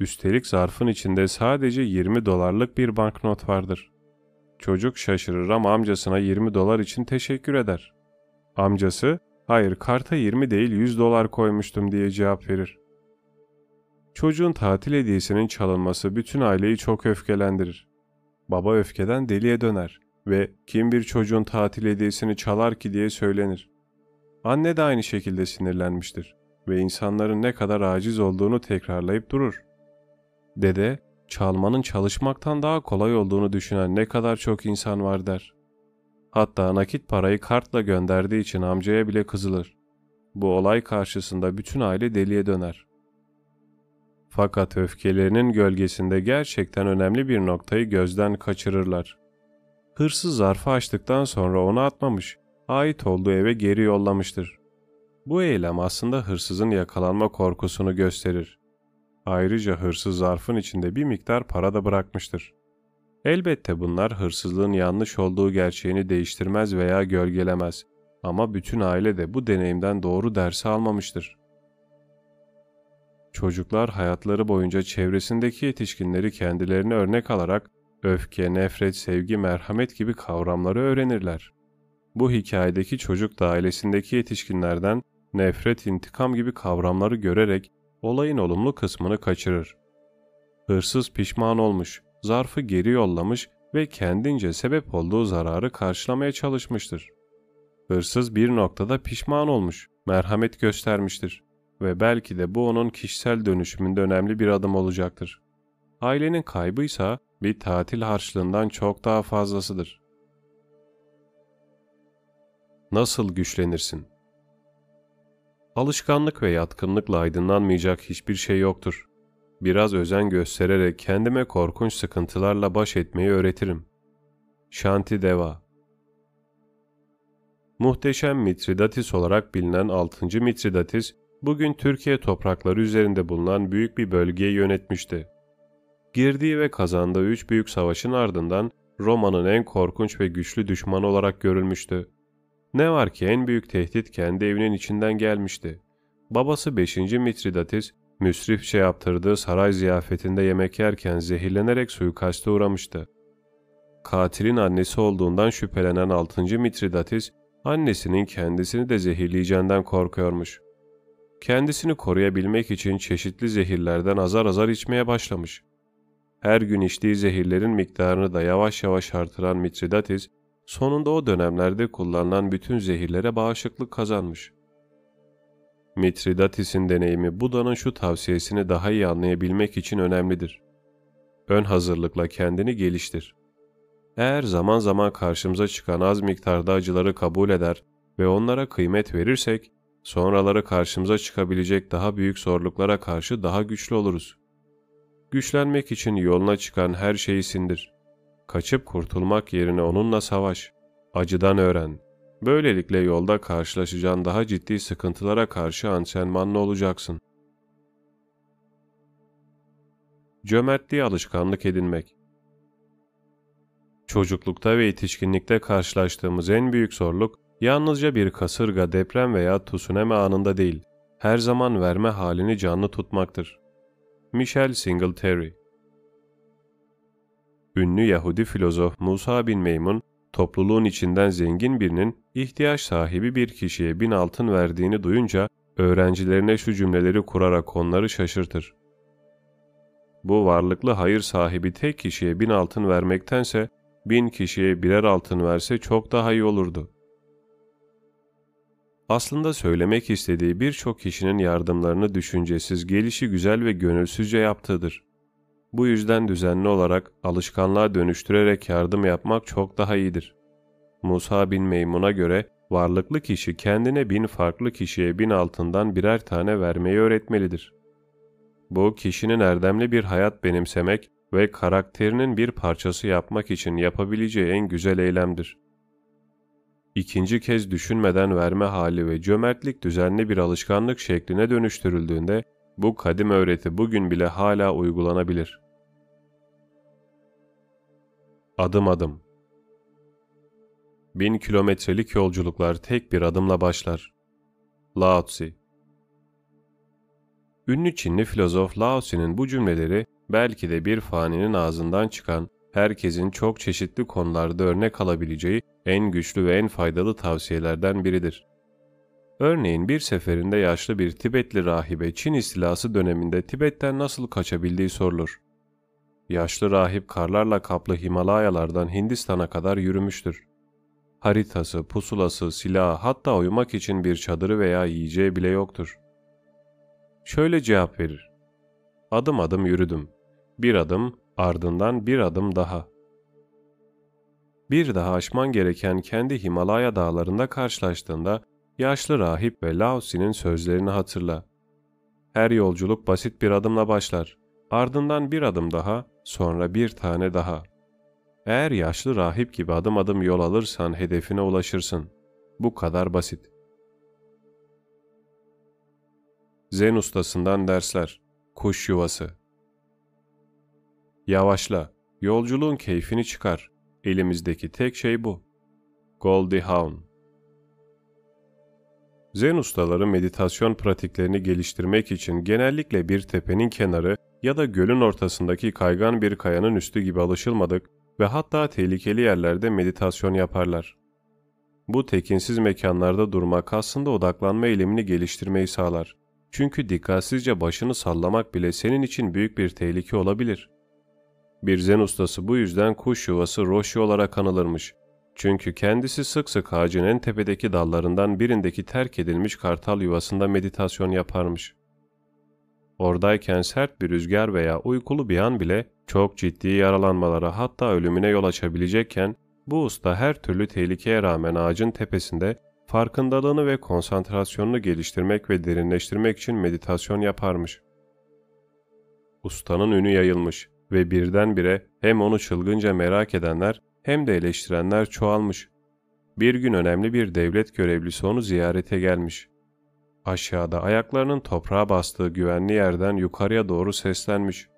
Üstelik zarfın içinde sadece 20 dolarlık bir banknot vardır. Çocuk şaşırır ama amcasına 20 dolar için teşekkür eder. Amcası, hayır karta 20 değil 100 dolar koymuştum diye cevap verir. Çocuğun tatil hediyesinin çalınması bütün aileyi çok öfkelendirir. Baba öfkeden deliye döner ve kim bir çocuğun tatil hediyesini çalar ki diye söylenir. Anne de aynı şekilde sinirlenmiştir ve insanların ne kadar aciz olduğunu tekrarlayıp durur. Dede, çalmanın çalışmaktan daha kolay olduğunu düşünen ne kadar çok insan var der. Hatta nakit parayı kartla gönderdiği için amcaya bile kızılır. Bu olay karşısında bütün aile deliye döner. Fakat öfkelerinin gölgesinde gerçekten önemli bir noktayı gözden kaçırırlar. Hırsız zarfı açtıktan sonra onu atmamış, ait olduğu eve geri yollamıştır. Bu eylem aslında hırsızın yakalanma korkusunu gösterir. Ayrıca hırsız zarfın içinde bir miktar para da bırakmıştır. Elbette bunlar hırsızlığın yanlış olduğu gerçeğini değiştirmez veya gölgelemez ama bütün aile de bu deneyimden doğru dersi almamıştır. Çocuklar hayatları boyunca çevresindeki yetişkinleri kendilerine örnek alarak öfke, nefret, sevgi, merhamet gibi kavramları öğrenirler. Bu hikayedeki çocuk da ailesindeki yetişkinlerden nefret, intikam gibi kavramları görerek olayın olumlu kısmını kaçırır. Hırsız pişman olmuş zarfı geri yollamış ve kendince sebep olduğu zararı karşılamaya çalışmıştır. Hırsız bir noktada pişman olmuş, merhamet göstermiştir ve belki de bu onun kişisel dönüşümünde önemli bir adım olacaktır. Ailenin kaybıysa bir tatil harçlığından çok daha fazlasıdır. Nasıl güçlenirsin? Alışkanlık ve yatkınlıkla aydınlanmayacak hiçbir şey yoktur. Biraz özen göstererek kendime korkunç sıkıntılarla baş etmeyi öğretirim. Shanti Deva Muhteşem Mitridatis olarak bilinen 6. Mitridatis, bugün Türkiye toprakları üzerinde bulunan büyük bir bölgeyi yönetmişti. Girdiği ve kazandığı üç büyük savaşın ardından Roma'nın en korkunç ve güçlü düşmanı olarak görülmüştü. Ne var ki en büyük tehdit kendi evinin içinden gelmişti. Babası 5. Mitridatis, müsrifçe yaptırdığı saray ziyafetinde yemek yerken zehirlenerek suikaste uğramıştı. Katilin annesi olduğundan şüphelenen 6. Mitridatis, annesinin kendisini de zehirleyeceğinden korkuyormuş. Kendisini koruyabilmek için çeşitli zehirlerden azar azar içmeye başlamış. Her gün içtiği zehirlerin miktarını da yavaş yavaş artıran Mitridatis, sonunda o dönemlerde kullanılan bütün zehirlere bağışıklık kazanmış. Mitridatis'in deneyimi Buda'nın şu tavsiyesini daha iyi anlayabilmek için önemlidir. Ön hazırlıkla kendini geliştir. Eğer zaman zaman karşımıza çıkan az miktarda acıları kabul eder ve onlara kıymet verirsek, sonraları karşımıza çıkabilecek daha büyük zorluklara karşı daha güçlü oluruz. Güçlenmek için yoluna çıkan her şeyi sindir. Kaçıp kurtulmak yerine onunla savaş. Acıdan öğren. Böylelikle yolda karşılaşacağın daha ciddi sıkıntılara karşı antrenmanlı olacaksın. Cömertliğe alışkanlık edinmek Çocuklukta ve yetişkinlikte karşılaştığımız en büyük zorluk yalnızca bir kasırga, deprem veya tsunami anında değil, her zaman verme halini canlı tutmaktır. Michel Singletary Ünlü Yahudi filozof Musa bin Meymun, topluluğun içinden zengin birinin ihtiyaç sahibi bir kişiye bin altın verdiğini duyunca öğrencilerine şu cümleleri kurarak onları şaşırtır. Bu varlıklı hayır sahibi tek kişiye bin altın vermektense bin kişiye birer altın verse çok daha iyi olurdu. Aslında söylemek istediği birçok kişinin yardımlarını düşüncesiz, gelişi güzel ve gönülsüzce yaptığıdır. Bu yüzden düzenli olarak alışkanlığa dönüştürerek yardım yapmak çok daha iyidir. Musa bin Meymun'a göre varlıklı kişi kendine bin farklı kişiye bin altından birer tane vermeyi öğretmelidir. Bu kişinin erdemli bir hayat benimsemek ve karakterinin bir parçası yapmak için yapabileceği en güzel eylemdir. İkinci kez düşünmeden verme hali ve cömertlik düzenli bir alışkanlık şekline dönüştürüldüğünde bu kadim öğreti bugün bile hala uygulanabilir. Adım adım Bin kilometrelik yolculuklar tek bir adımla başlar. Lao Tzu Ünlü Çinli filozof Lao Tzu'nun bu cümleleri belki de bir faninin ağzından çıkan, herkesin çok çeşitli konularda örnek alabileceği en güçlü ve en faydalı tavsiyelerden biridir. Örneğin bir seferinde yaşlı bir Tibetli rahibe Çin istilası döneminde Tibet'ten nasıl kaçabildiği sorulur. Yaşlı rahip karlarla kaplı Himalayalardan Hindistan'a kadar yürümüştür. Haritası, pusulası, silahı hatta uyumak için bir çadırı veya yiyeceği bile yoktur. Şöyle cevap verir. Adım adım yürüdüm. Bir adım, ardından bir adım daha. Bir daha aşman gereken kendi Himalaya dağlarında karşılaştığında yaşlı rahip ve Laozi'nin sözlerini hatırla. Her yolculuk basit bir adımla başlar. Ardından bir adım daha, sonra bir tane daha. Eğer yaşlı rahip gibi adım adım yol alırsan hedefine ulaşırsın. Bu kadar basit. Zen ustasından dersler. Kuş yuvası. Yavaşla. Yolculuğun keyfini çıkar. Elimizdeki tek şey bu. Goldie Hawn Zen ustaları meditasyon pratiklerini geliştirmek için genellikle bir tepenin kenarı ya da gölün ortasındaki kaygan bir kayanın üstü gibi alışılmadık ve hatta tehlikeli yerlerde meditasyon yaparlar. Bu tekinsiz mekanlarda durmak aslında odaklanma eylemini geliştirmeyi sağlar. Çünkü dikkatsizce başını sallamak bile senin için büyük bir tehlike olabilir. Bir zen ustası bu yüzden kuş yuvası Roshi olarak anılırmış. Çünkü kendisi sık sık ağacın en tepedeki dallarından birindeki terk edilmiş kartal yuvasında meditasyon yaparmış. Oradayken sert bir rüzgar veya uykulu bir an bile çok ciddi yaralanmalara hatta ölümüne yol açabilecekken bu usta her türlü tehlikeye rağmen ağacın tepesinde farkındalığını ve konsantrasyonunu geliştirmek ve derinleştirmek için meditasyon yaparmış. Ustanın ünü yayılmış ve birdenbire hem onu çılgınca merak edenler hem de eleştirenler çoğalmış. Bir gün önemli bir devlet görevlisi onu ziyarete gelmiş. Aşağıda ayaklarının toprağa bastığı güvenli yerden yukarıya doğru seslenmiş.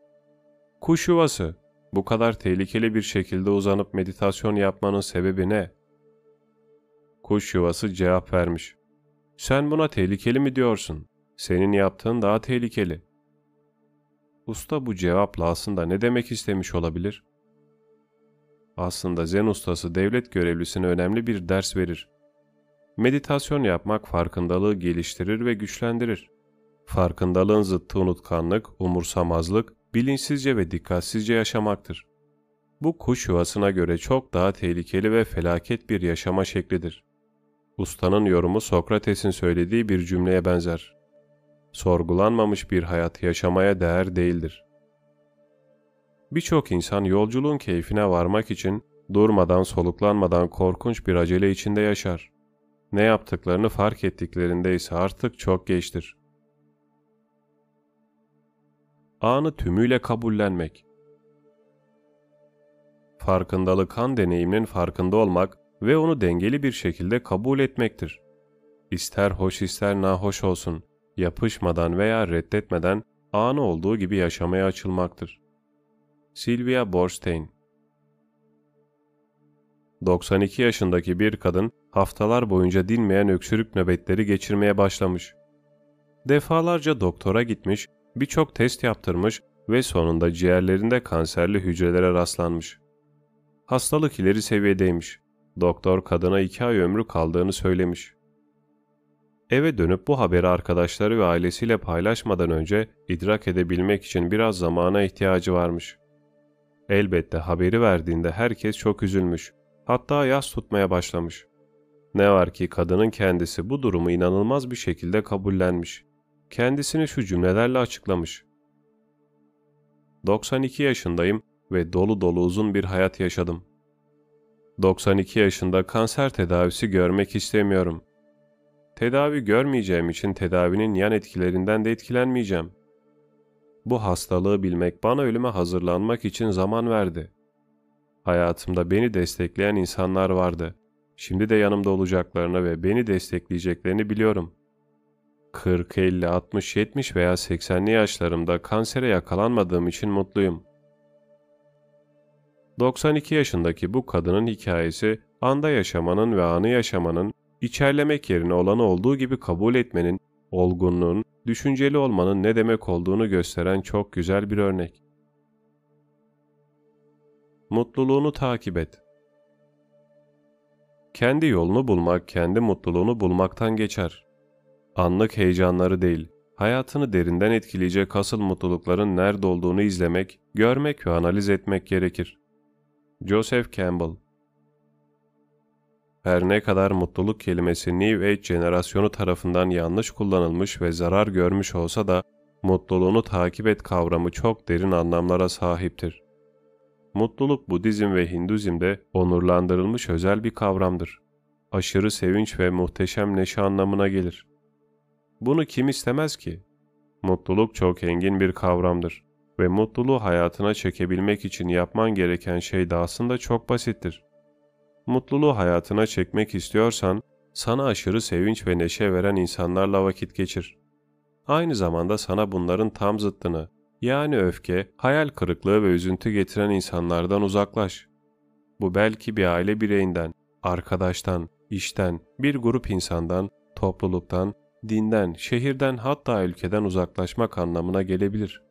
Kuş yuvası, bu kadar tehlikeli bir şekilde uzanıp meditasyon yapmanın sebebi ne? Kuş yuvası cevap vermiş. Sen buna tehlikeli mi diyorsun? Senin yaptığın daha tehlikeli. Usta bu cevapla aslında ne demek istemiş olabilir? Aslında Zen ustası devlet görevlisine önemli bir ders verir. Meditasyon yapmak farkındalığı geliştirir ve güçlendirir. Farkındalığın zıttı unutkanlık, umursamazlık, bilinçsizce ve dikkatsizce yaşamaktır. Bu kuş yuvasına göre çok daha tehlikeli ve felaket bir yaşama şeklidir. Ustanın yorumu Sokrates'in söylediği bir cümleye benzer. Sorgulanmamış bir hayat yaşamaya değer değildir. Birçok insan yolculuğun keyfine varmak için durmadan soluklanmadan korkunç bir acele içinde yaşar. Ne yaptıklarını fark ettiklerinde ise artık çok geçtir. Anı tümüyle kabullenmek Farkındalık kan deneyiminin farkında olmak ve onu dengeli bir şekilde kabul etmektir. İster hoş ister nahoş olsun, yapışmadan veya reddetmeden anı olduğu gibi yaşamaya açılmaktır. Sylvia Borstein 92 yaşındaki bir kadın haftalar boyunca dinmeyen öksürük nöbetleri geçirmeye başlamış. Defalarca doktora gitmiş, birçok test yaptırmış ve sonunda ciğerlerinde kanserli hücrelere rastlanmış. Hastalık ileri seviyedeymiş. Doktor kadına iki ay ömrü kaldığını söylemiş. Eve dönüp bu haberi arkadaşları ve ailesiyle paylaşmadan önce idrak edebilmek için biraz zamana ihtiyacı varmış. Elbette haberi verdiğinde herkes çok üzülmüş. Hatta yas tutmaya başlamış. Ne var ki kadının kendisi bu durumu inanılmaz bir şekilde kabullenmiş. Kendisini şu cümlelerle açıklamış. 92 yaşındayım ve dolu dolu uzun bir hayat yaşadım. 92 yaşında kanser tedavisi görmek istemiyorum. Tedavi görmeyeceğim için tedavinin yan etkilerinden de etkilenmeyeceğim. Bu hastalığı bilmek bana ölüme hazırlanmak için zaman verdi. Hayatımda beni destekleyen insanlar vardı. Şimdi de yanımda olacaklarını ve beni destekleyeceklerini biliyorum. 40, 50, 60, 70 veya 80'li yaşlarımda kansere yakalanmadığım için mutluyum. 92 yaşındaki bu kadının hikayesi anda yaşamanın ve anı yaşamanın, içerlemek yerine olanı olduğu gibi kabul etmenin, olgunluğun, düşünceli olmanın ne demek olduğunu gösteren çok güzel bir örnek. Mutluluğunu takip et. Kendi yolunu bulmak, kendi mutluluğunu bulmaktan geçer. Anlık heyecanları değil, hayatını derinden etkileyecek asıl mutlulukların nerede olduğunu izlemek, görmek ve analiz etmek gerekir. Joseph Campbell Her ne kadar mutluluk kelimesi New Age jenerasyonu tarafından yanlış kullanılmış ve zarar görmüş olsa da, mutluluğunu takip et kavramı çok derin anlamlara sahiptir. Mutluluk Budizm ve Hinduzm'de onurlandırılmış özel bir kavramdır. Aşırı sevinç ve muhteşem neşe anlamına gelir. Bunu kim istemez ki? Mutluluk çok engin bir kavramdır ve mutluluğu hayatına çekebilmek için yapman gereken şey de aslında çok basittir. Mutluluğu hayatına çekmek istiyorsan, sana aşırı sevinç ve neşe veren insanlarla vakit geçir. Aynı zamanda sana bunların tam zıttını, yani öfke, hayal kırıklığı ve üzüntü getiren insanlardan uzaklaş. Bu belki bir aile bireyinden, arkadaştan, işten, bir grup insandan, topluluktan, dinden, şehirden hatta ülkeden uzaklaşmak anlamına gelebilir.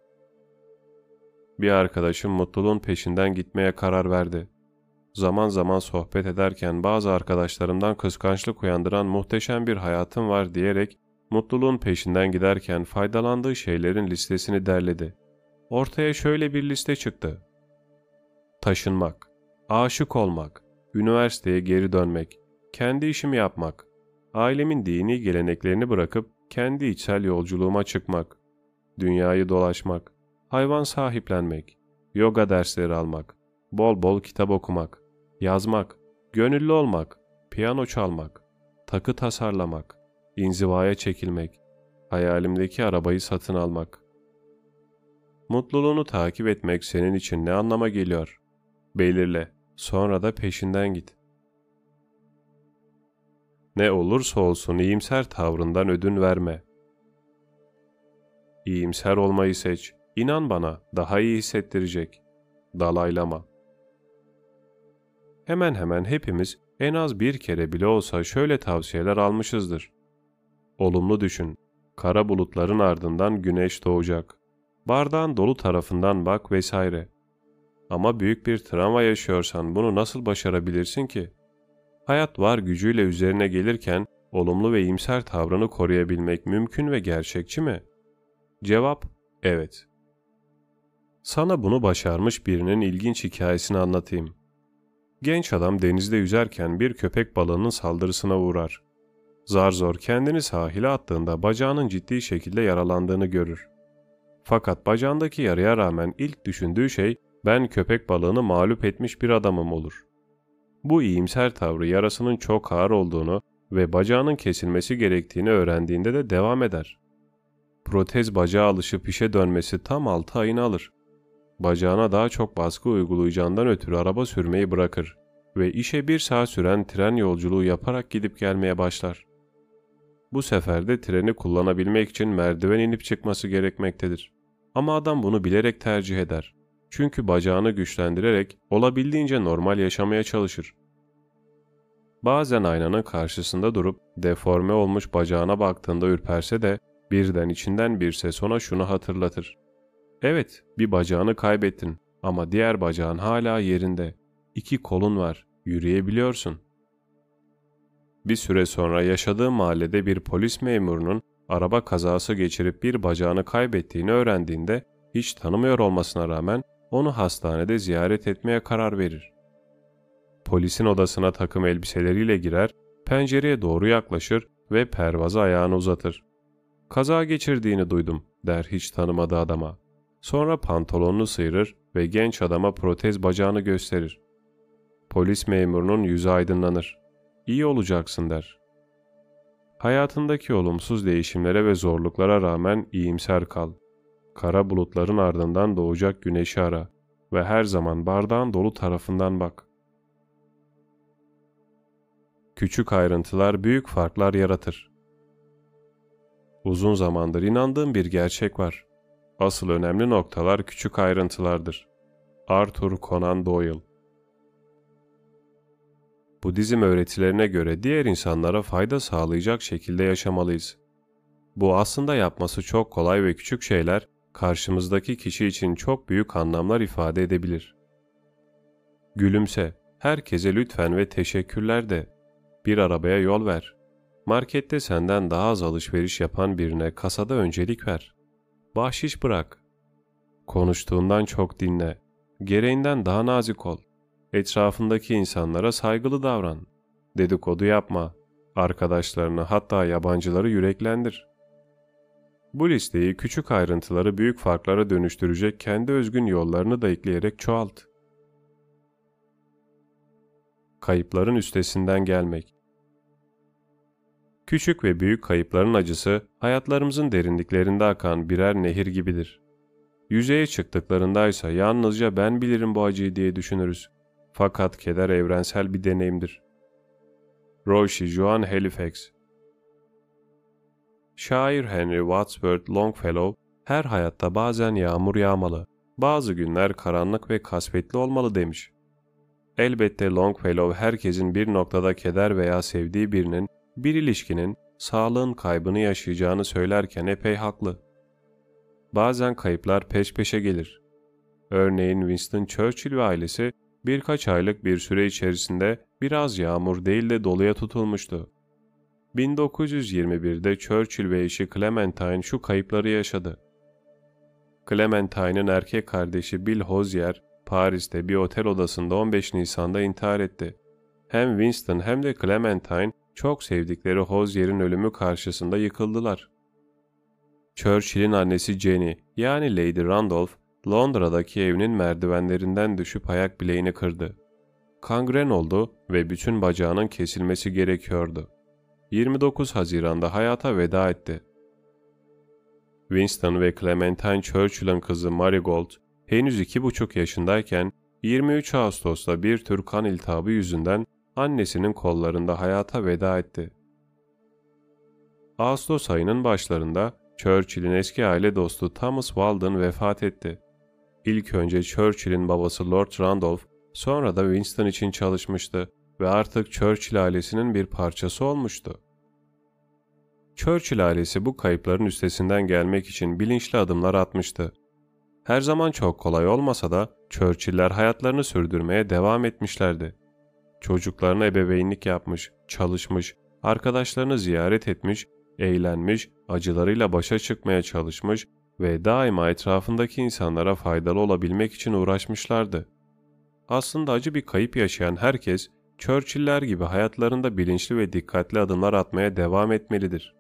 Bir arkadaşım mutluluğun peşinden gitmeye karar verdi. Zaman zaman sohbet ederken bazı arkadaşlarımdan kıskançlık uyandıran muhteşem bir hayatım var diyerek mutluluğun peşinden giderken faydalandığı şeylerin listesini derledi. Ortaya şöyle bir liste çıktı. taşınmak, aşık olmak, üniversiteye geri dönmek, kendi işimi yapmak, ailemin dini geleneklerini bırakıp kendi içsel yolculuğuma çıkmak, dünyayı dolaşmak, hayvan sahiplenmek, yoga dersleri almak, bol bol kitap okumak, yazmak, gönüllü olmak, piyano çalmak, takı tasarlamak, inzivaya çekilmek, hayalimdeki arabayı satın almak. Mutluluğunu takip etmek senin için ne anlama geliyor? Belirle, sonra da peşinden git. Ne olursa olsun iyimser tavrından ödün verme. İyimser olmayı seç. İnan bana, daha iyi hissettirecek. Dalaylama. Hemen hemen hepimiz en az bir kere bile olsa şöyle tavsiyeler almışızdır. Olumlu düşün. Kara bulutların ardından güneş doğacak. Bardağın dolu tarafından bak vesaire. Ama büyük bir travma yaşıyorsan bunu nasıl başarabilirsin ki? Hayat var gücüyle üzerine gelirken olumlu ve iyimser tavrını koruyabilmek mümkün ve gerçekçi mi? Cevap evet. Sana bunu başarmış birinin ilginç hikayesini anlatayım. Genç adam denizde yüzerken bir köpek balığının saldırısına uğrar. Zar zor kendini sahile attığında bacağının ciddi şekilde yaralandığını görür. Fakat bacağındaki yaraya rağmen ilk düşündüğü şey ben köpek balığını mağlup etmiş bir adamım olur. Bu iyimser tavrı yarasının çok ağır olduğunu ve bacağının kesilmesi gerektiğini öğrendiğinde de devam eder. Protez bacağı alışıp işe dönmesi tam 6 ayını alır. Bacağına daha çok baskı uygulayacağından ötürü araba sürmeyi bırakır ve işe bir saat süren tren yolculuğu yaparak gidip gelmeye başlar. Bu sefer de treni kullanabilmek için merdiven inip çıkması gerekmektedir. Ama adam bunu bilerek tercih eder. Çünkü bacağını güçlendirerek olabildiğince normal yaşamaya çalışır. Bazen aynanın karşısında durup deforme olmuş bacağına baktığında ürperse de birden içinden bir ses ona şunu hatırlatır. Evet, bir bacağını kaybettin ama diğer bacağın hala yerinde. İki kolun var, yürüyebiliyorsun. Bir süre sonra yaşadığı mahallede bir polis memurunun araba kazası geçirip bir bacağını kaybettiğini öğrendiğinde hiç tanımıyor olmasına rağmen onu hastanede ziyaret etmeye karar verir. Polisin odasına takım elbiseleriyle girer, pencereye doğru yaklaşır ve pervazı ayağını uzatır. Kaza geçirdiğini duydum der hiç tanımadığı adama. Sonra pantolonunu sıyırır ve genç adama protez bacağını gösterir. Polis memurunun yüzü aydınlanır. İyi olacaksın der. Hayatındaki olumsuz değişimlere ve zorluklara rağmen iyimser kal. Kara bulutların ardından doğacak güneşi ara ve her zaman bardağın dolu tarafından bak. Küçük ayrıntılar büyük farklar yaratır. Uzun zamandır inandığım bir gerçek var. Asıl önemli noktalar küçük ayrıntılardır. Arthur Conan Doyle Budizm öğretilerine göre diğer insanlara fayda sağlayacak şekilde yaşamalıyız. Bu aslında yapması çok kolay ve küçük şeyler karşımızdaki kişi için çok büyük anlamlar ifade edebilir. Gülümse, herkese lütfen ve teşekkürler de. Bir arabaya yol ver. Markette senden daha az alışveriş yapan birine kasada öncelik ver. Bahşiş bırak. Konuştuğundan çok dinle. Gereğinden daha nazik ol. Etrafındaki insanlara saygılı davran. Dedikodu yapma. Arkadaşlarını hatta yabancıları yüreklendir. Bu listeyi küçük ayrıntıları büyük farklara dönüştürecek kendi özgün yollarını da ekleyerek çoğalt. Kayıpların üstesinden gelmek Küçük ve büyük kayıpların acısı hayatlarımızın derinliklerinde akan birer nehir gibidir. Yüzeye çıktıklarındaysa yalnızca ben bilirim bu acıyı diye düşünürüz. Fakat keder evrensel bir deneyimdir. Roshi Joan Halifax Şair Henry Wadsworth Longfellow, her hayatta bazen yağmur yağmalı, bazı günler karanlık ve kasvetli olmalı demiş. Elbette Longfellow herkesin bir noktada keder veya sevdiği birinin, bir ilişkinin, sağlığın kaybını yaşayacağını söylerken epey haklı. Bazen kayıplar peş peşe gelir. Örneğin Winston Churchill ve ailesi birkaç aylık bir süre içerisinde biraz yağmur değil de doluya tutulmuştu. 1921'de Churchill ve eşi Clementine şu kayıpları yaşadı. Clementine'ın erkek kardeşi Bill Hozier, Paris'te bir otel odasında 15 Nisan'da intihar etti. Hem Winston hem de Clementine çok sevdikleri Hozier'in ölümü karşısında yıkıldılar. Churchill'in annesi Jenny yani Lady Randolph Londra'daki evinin merdivenlerinden düşüp ayak bileğini kırdı. Kangren oldu ve bütün bacağının kesilmesi gerekiyordu. 29 Haziran'da hayata veda etti. Winston ve Clementine Churchill'ın kızı Marigold henüz iki buçuk yaşındayken 23 Ağustos'ta bir tür kan iltihabı yüzünden annesinin kollarında hayata veda etti. Ağustos ayının başlarında Churchill'in eski aile dostu Thomas Walden vefat etti. İlk önce Churchill'in babası Lord Randolph, sonra da Winston için çalışmıştı ve artık Churchill ailesinin bir parçası olmuştu. Churchill ailesi bu kayıpların üstesinden gelmek için bilinçli adımlar atmıştı. Her zaman çok kolay olmasa da Churchill'ler hayatlarını sürdürmeye devam etmişlerdi. Çocuklarına ebeveynlik yapmış, çalışmış, arkadaşlarını ziyaret etmiş, eğlenmiş, acılarıyla başa çıkmaya çalışmış ve daima etrafındaki insanlara faydalı olabilmek için uğraşmışlardı. Aslında acı bir kayıp yaşayan herkes, Churchill'ler gibi hayatlarında bilinçli ve dikkatli adımlar atmaya devam etmelidir.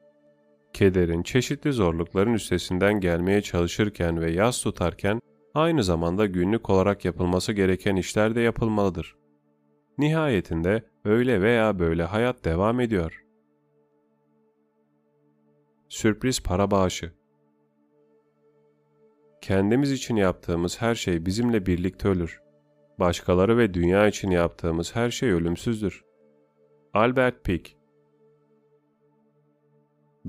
Kederin, çeşitli zorlukların üstesinden gelmeye çalışırken ve yas tutarken, aynı zamanda günlük olarak yapılması gereken işler de yapılmalıdır. Nihayetinde öyle veya böyle hayat devam ediyor. Sürpriz para bağışı Kendimiz için yaptığımız her şey bizimle birlikte ölür. Başkaları ve dünya için yaptığımız her şey ölümsüzdür. Albert Pike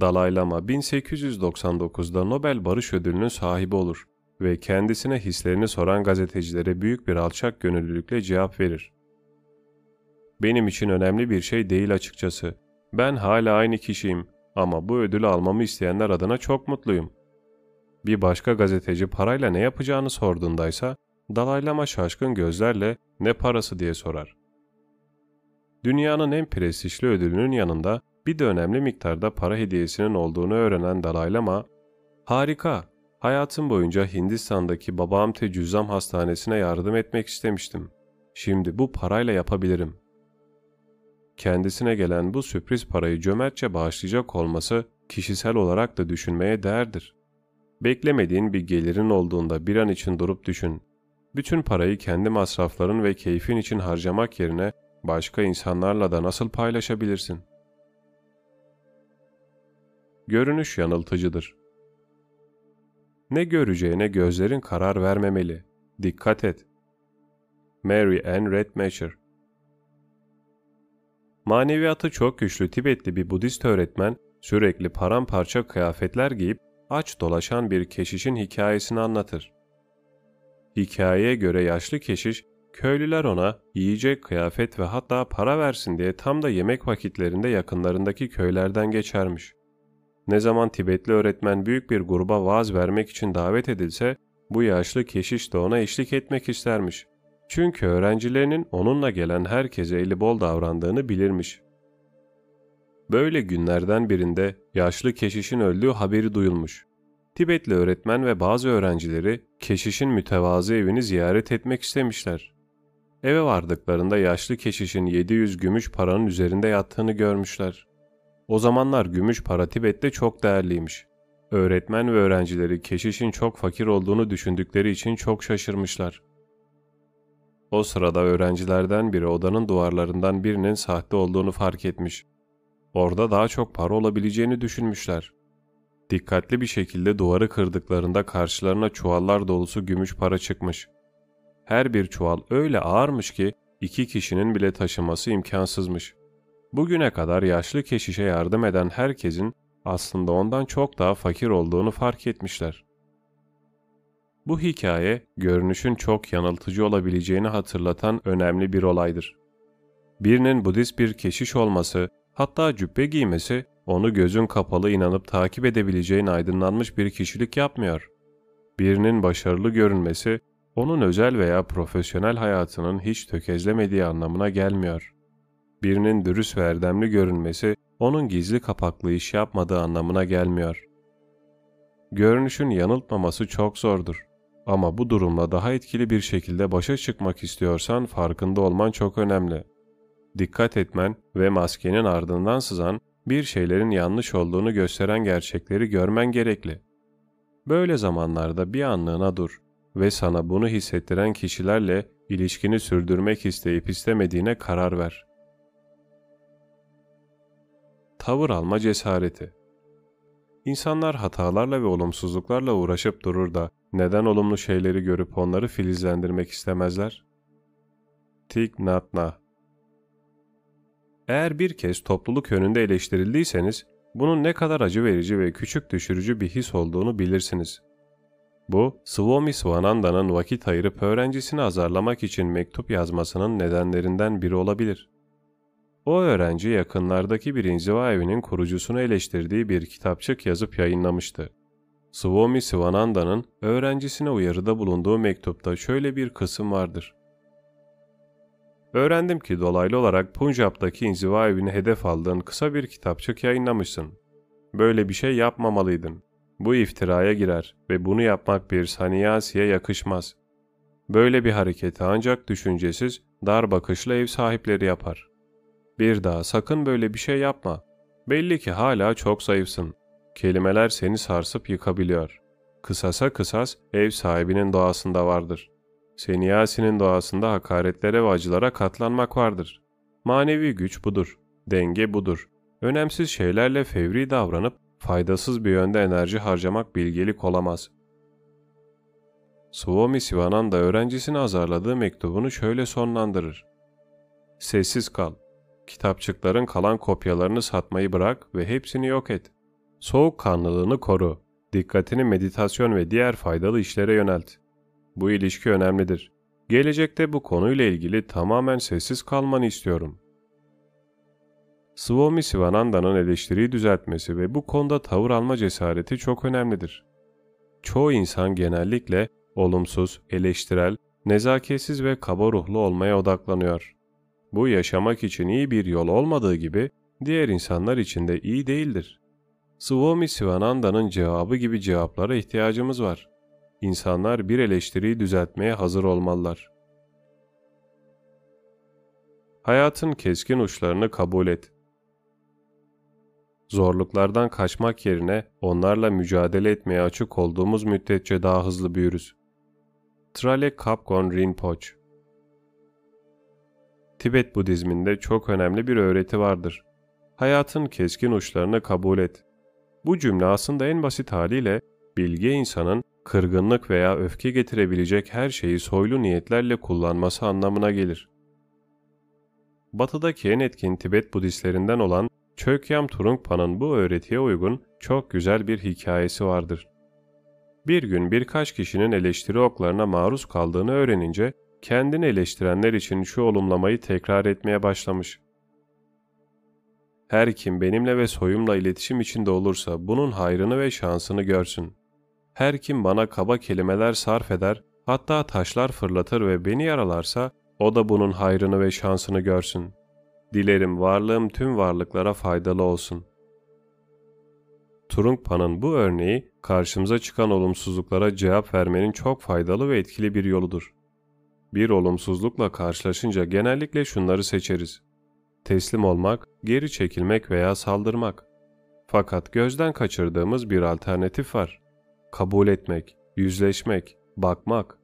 Dalai Lama 1899'da Nobel Barış Ödülü'nün sahibi olur ve kendisine hislerini soran gazetecilere büyük bir alçak gönüllülükle cevap verir. Benim için önemli bir şey değil açıkçası. Ben hala aynı kişiyim ama bu ödülü almamı isteyenler adına çok mutluyum. Bir başka gazeteci parayla ne yapacağını sorduğundaysa Dalai Lama şaşkın gözlerle ne parası diye sorar. Dünyanın en prestijli ödülünün yanında bir de önemli miktarda para hediyesinin olduğunu öğrenen Dalai Lama, ''Harika, hayatım boyunca Hindistan'daki Babamte Cüzzam Hastanesi'ne yardım etmek istemiştim. Şimdi bu parayla yapabilirim. Kendisine gelen bu sürpriz parayı cömertçe bağışlayacak olması kişisel olarak da düşünmeye değerdir. Beklemediğin bir gelirin olduğunda bir an için durup düşün. Bütün parayı kendi masrafların ve keyfin için harcamak yerine başka insanlarla da nasıl paylaşabilirsin? Görünüş yanıltıcıdır. Ne göreceğine gözlerin karar vermemeli. Dikkat et. Mary Ann Redmacher Maneviyatı çok güçlü Tibetli bir Budist öğretmen sürekli paramparça kıyafetler giyip aç dolaşan bir keşişin hikayesini anlatır. Hikayeye göre yaşlı keşiş, köylüler ona yiyecek, kıyafet ve hatta para versin diye tam da yemek vakitlerinde yakınlarındaki köylerden geçermiş. Ne zaman Tibetli öğretmen büyük bir gruba vaaz vermek için davet edilse, bu yaşlı keşiş de ona eşlik etmek istermiş. Çünkü öğrencilerinin onunla gelen herkese eli bol davrandığını bilirmiş. Böyle günlerden birinde yaşlı keşişin öldüğü haberi duyulmuş. Tibetli öğretmen ve bazı öğrencileri keşişin mütevazı evini ziyaret etmek istemişler. Eve vardıklarında yaşlı keşişin 700 gümüş paranın üzerinde yattığını görmüşler. O zamanlar gümüş para Tibet'te çok değerliymiş. Öğretmen ve öğrencileri keşişin çok fakir olduğunu düşündükleri için çok şaşırmışlar. O sırada öğrencilerden biri odanın duvarlarından birinin sahte olduğunu fark etmiş. Orada daha çok para olabileceğini düşünmüşler. Dikkatli bir şekilde duvarı kırdıklarında karşılarına çuvallar dolusu gümüş para çıkmış. Her bir çuval öyle ağırmış ki iki kişinin bile taşıması imkansızmış. Bugüne kadar yaşlı keşişe yardım eden herkesin aslında ondan çok daha fakir olduğunu fark etmişler. Bu hikaye görünüşün çok yanıltıcı olabileceğini hatırlatan önemli bir olaydır. Birinin Budist bir keşiş olması, hatta cübbe giymesi onu gözün kapalı inanıp takip edebileceğin aydınlanmış bir kişilik yapmıyor. Birinin başarılı görünmesi, onun özel veya profesyonel hayatının hiç tökezlemediği anlamına gelmiyor. Birinin dürüst ve erdemli görünmesi, onun gizli kapaklı iş yapmadığı anlamına gelmiyor. Görünüşün yanıltmaması çok zordur. Ama bu durumla daha etkili bir şekilde başa çıkmak istiyorsan farkında olman çok önemli. Dikkat etmen ve maskenin ardından sızan bir şeylerin yanlış olduğunu gösteren gerçekleri görmen gerekli. Böyle zamanlarda bir anlığına dur ve sana bunu hissettiren kişilerle ilişkini sürdürmek isteyip istemediğine karar ver. Tavır alma cesareti İnsanlar hatalarla ve olumsuzluklarla uğraşıp durur da neden olumlu şeyleri görüp onları filizlendirmek istemezler? Tik Natna Eğer bir kez topluluk önünde eleştirildiyseniz, bunun ne kadar acı verici ve küçük düşürücü bir his olduğunu bilirsiniz. Bu, Swami Swananda'nın vakit ayırıp öğrencisini azarlamak için mektup yazmasının nedenlerinden biri olabilir. O öğrenci yakınlardaki bir inziva evinin kurucusunu eleştirdiği bir kitapçık yazıp yayınlamıştı. Swami Sivananda'nın öğrencisine uyarıda bulunduğu mektupta şöyle bir kısım vardır. Öğrendim ki dolaylı olarak Punjab'daki inziva evini hedef aldığın kısa bir kitapçık yayınlamışsın. Böyle bir şey yapmamalıydın. Bu iftiraya girer ve bunu yapmak bir saniyasiye yakışmaz. Böyle bir hareketi ancak düşüncesiz, dar bakışlı ev sahipleri yapar. Bir daha sakın böyle bir şey yapma. Belli ki hala çok zayıfsın. Kelimeler seni sarsıp yıkabiliyor. Kısasa kısas ev sahibinin doğasında vardır. Seniyasinin doğasında hakaretlere ve acılara katlanmak vardır. Manevi güç budur. Denge budur. Önemsiz şeylerle fevri davranıp faydasız bir yönde enerji harcamak bilgelik olamaz. Swami Sivananda öğrencisini azarladığı mektubunu şöyle sonlandırır. Sessiz kal. Kitapçıkların kalan kopyalarını satmayı bırak ve hepsini yok et. Soğukkanlılığını koru. Dikkatini meditasyon ve diğer faydalı işlere yönelt. Bu ilişki önemlidir. Gelecekte bu konuyla ilgili tamamen sessiz kalmanı istiyorum. Swami Sivananda'nın eleştiriyi düzeltmesi ve bu konuda tavır alma cesareti çok önemlidir. Çoğu insan genellikle olumsuz, eleştirel, nezaketsiz ve kaba ruhlu olmaya odaklanıyor. Bu yaşamak için iyi bir yol olmadığı gibi diğer insanlar için de iyi değildir. Swami Sivananda'nın cevabı gibi cevaplara ihtiyacımız var. İnsanlar bir eleştiriyi düzeltmeye hazır olmalılar. Hayatın keskin uçlarını kabul et. Zorluklardan kaçmak yerine onlarla mücadele etmeye açık olduğumuz müddetçe daha hızlı büyürüz. Trale Kapgon Rinpoche Tibet Budizminde çok önemli bir öğreti vardır. Hayatın keskin uçlarını kabul et. Bu cümle aslında en basit haliyle bilge insanın kırgınlık veya öfke getirebilecek her şeyi soylu niyetlerle kullanması anlamına gelir. Batıdaki en etkin Tibet Budistlerinden olan Çökyam Trungpa'nın bu öğretiye uygun çok güzel bir hikayesi vardır. Bir gün birkaç kişinin eleştiri oklarına maruz kaldığını öğrenince kendini eleştirenler için şu olumlamayı tekrar etmeye başlamış. Her kim benimle ve soyumla iletişim içinde olursa bunun hayrını ve şansını görsün. Her kim bana kaba kelimeler sarf eder, hatta taşlar fırlatır ve beni yaralarsa, o da bunun hayrını ve şansını görsün. Dilerim varlığım tüm varlıklara faydalı olsun. Trungpa'nın bu örneği, karşımıza çıkan olumsuzluklara cevap vermenin çok faydalı ve etkili bir yoludur. Bir olumsuzlukla karşılaşınca genellikle şunları seçeriz. Teslim olmak, geri çekilmek veya saldırmak. Fakat gözden kaçırdığımız bir alternatif var. Kabul etmek, yüzleşmek, bakmak.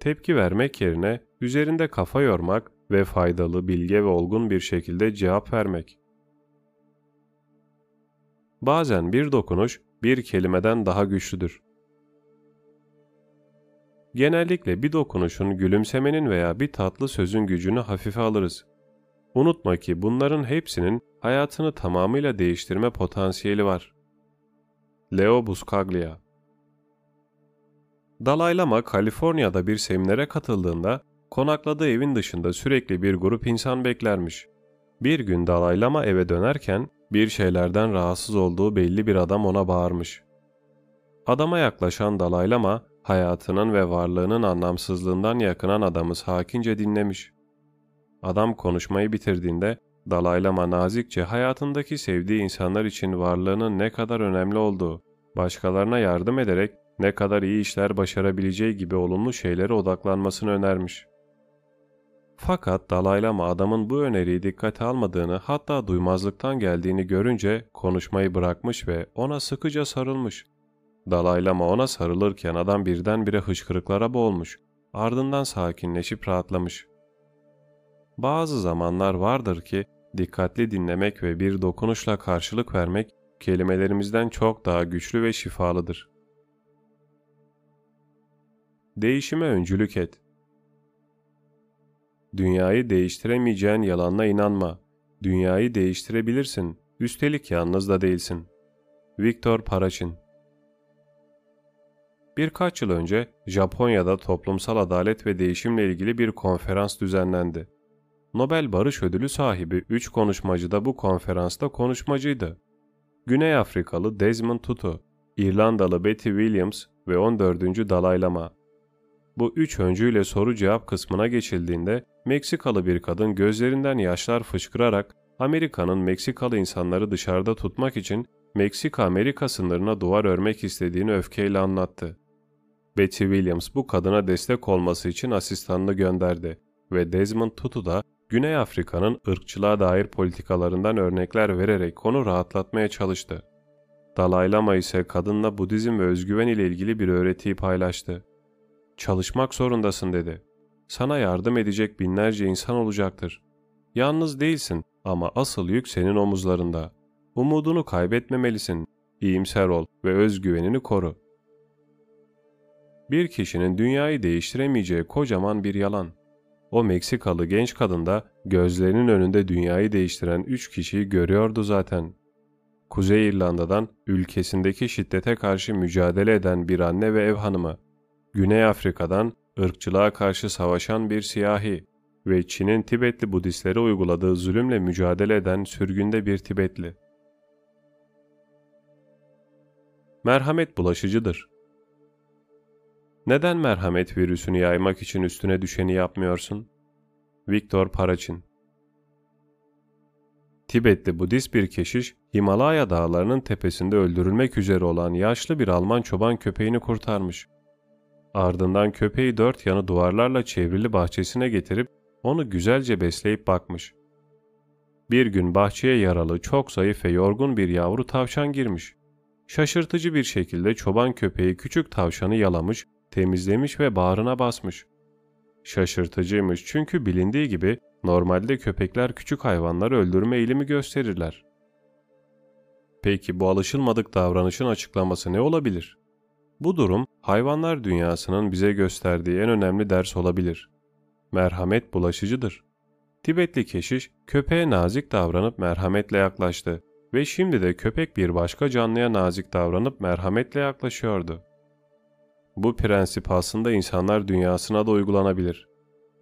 Tepki vermek yerine üzerinde kafa yormak ve faydalı, bilge ve olgun bir şekilde cevap vermek. Bazen bir dokunuş bir kelimeden daha güçlüdür. Genellikle bir dokunuşun, gülümsemenin veya bir tatlı sözün gücünü hafife alırız. Unutma ki bunların hepsinin hayatını tamamıyla değiştirme potansiyeli var. Leo Buscaglia Dalai Lama, Kaliforniya'da bir seminere katıldığında konakladığı evin dışında sürekli bir grup insan beklermiş. Bir gün Dalai Lama eve dönerken bir şeylerden rahatsız olduğu belli bir adam ona bağırmış. Adama yaklaşan Dalai Lama hayatının ve varlığının anlamsızlığından yakınan adamı sakince dinlemiş. Adam konuşmayı bitirdiğinde Dalai Lama nazikçe hayatındaki sevdiği insanlar için varlığının ne kadar önemli olduğu, başkalarına yardım ederek ne kadar iyi işler başarabileceği gibi olumlu şeylere odaklanmasını önermiş. Fakat Dalai Lama adamın bu öneriyi dikkate almadığını hatta duymazlıktan geldiğini görünce konuşmayı bırakmış ve ona sıkıca sarılmış. Dalai Lama ona sarılırken adam birdenbire hıçkırıklara boğulmuş, ardından sakinleşip rahatlamış. Bazı zamanlar vardır ki dikkatli dinlemek ve bir dokunuşla karşılık vermek kelimelerimizden çok daha güçlü ve şifalıdır. Değişime öncülük et. Dünyayı değiştiremeyeceğin yalanla inanma. Dünyayı değiştirebilirsin. Üstelik yalnız da değilsin. Viktor Paraçin Birkaç yıl önce Japonya'da toplumsal adalet ve değişimle ilgili bir konferans düzenlendi. Nobel Barış Ödülü sahibi 3 konuşmacı da bu konferansta konuşmacıydı. Güney Afrikalı Desmond Tutu, İrlandalı Betty Williams ve 14. Dalai Lama. Bu üç öncüyle soru cevap kısmına geçildiğinde Meksikalı bir kadın gözlerinden yaşlar fışkırarak Amerika'nın Meksikalı insanları dışarıda tutmak için Meksika-Amerika sınırına duvar örmek istediğini öfkeyle anlattı. Betty Williams bu kadına destek olması için asistanını gönderdi ve Desmond Tutu da Güney Afrika'nın ırkçılığa dair politikalarından örnekler vererek onu rahatlatmaya çalıştı. Dalai Lama ise kadınla Budizm ve özgüven ile ilgili bir öğretiyi paylaştı. Çalışmak zorundasın dedi. Sana yardım edecek binlerce insan olacaktır. Yalnız değilsin ama asıl yük senin omuzlarında. Umudunu kaybetmemelisin. İyimser ol ve özgüvenini koru. Bir kişinin dünyayı değiştiremeyeceği kocaman bir yalan. O Meksikalı genç kadın da gözlerinin önünde dünyayı değiştiren üç kişiyi görüyordu zaten. Kuzey İrlanda'dan ülkesindeki şiddete karşı mücadele eden bir anne ve ev hanımı. Güney Afrika'dan ırkçılığa karşı savaşan bir siyahi ve Çin'in Tibetli Budistlere uyguladığı zulümle mücadele eden sürgünde bir Tibetli. Merhamet bulaşıcıdır. Neden merhamet virüsünü yaymak için üstüne düşeni yapmıyorsun? Viktor Paraçin Tibetli Budist bir keşiş, Himalaya dağlarının tepesinde öldürülmek üzere olan yaşlı bir Alman çoban köpeğini kurtarmış. Ardından köpeği dört yanı duvarlarla çevrili bahçesine getirip onu güzelce besleyip bakmış. Bir gün bahçeye yaralı, çok zayıf ve yorgun bir yavru tavşan girmiş. Şaşırtıcı bir şekilde çoban köpeği küçük tavşanı yalamış, temizlemiş ve bağrına basmış. Şaşırtıcıymış çünkü bilindiği gibi normalde köpekler küçük hayvanları öldürme eğilimi gösterirler. Peki bu alışılmadık davranışın açıklaması ne olabilir? Bu durum hayvanlar dünyasının bize gösterdiği en önemli ders olabilir. Merhamet bulaşıcıdır. Tibetli keşiş köpeğe nazik davranıp merhametle yaklaştı ve şimdi de köpek bir başka canlıya nazik davranıp merhametle yaklaşıyordu. Bu prensip aslında insanlar dünyasına da uygulanabilir.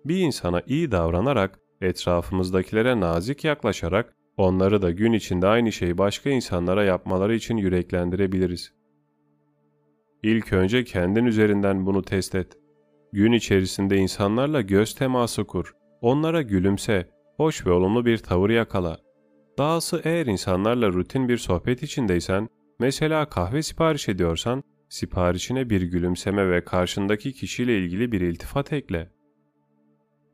Bir insana iyi davranarak, etrafımızdakilere nazik yaklaşarak, onları da gün içinde aynı şeyi başka insanlara yapmaları için yüreklendirebiliriz. İlk önce kendin üzerinden bunu test et. Gün içerisinde insanlarla göz teması kur, onlara gülümse, hoş ve olumlu bir tavır yakala. Dahası eğer insanlarla rutin bir sohbet içindeysen, mesela kahve sipariş ediyorsan, siparişine bir gülümseme ve karşındaki kişiyle ilgili bir iltifat ekle.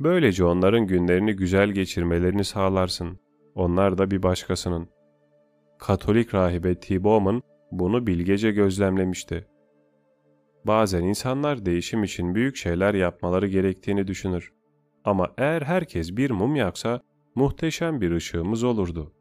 Böylece onların günlerini güzel geçirmelerini sağlarsın. Onlar da bir başkasının. Katolik rahibe T. Bowman bunu bilgece gözlemlemişti. Bazen insanlar değişim için büyük şeyler yapmaları gerektiğini düşünür. Ama eğer herkes bir mum yaksa muhteşem bir ışığımız olurdu.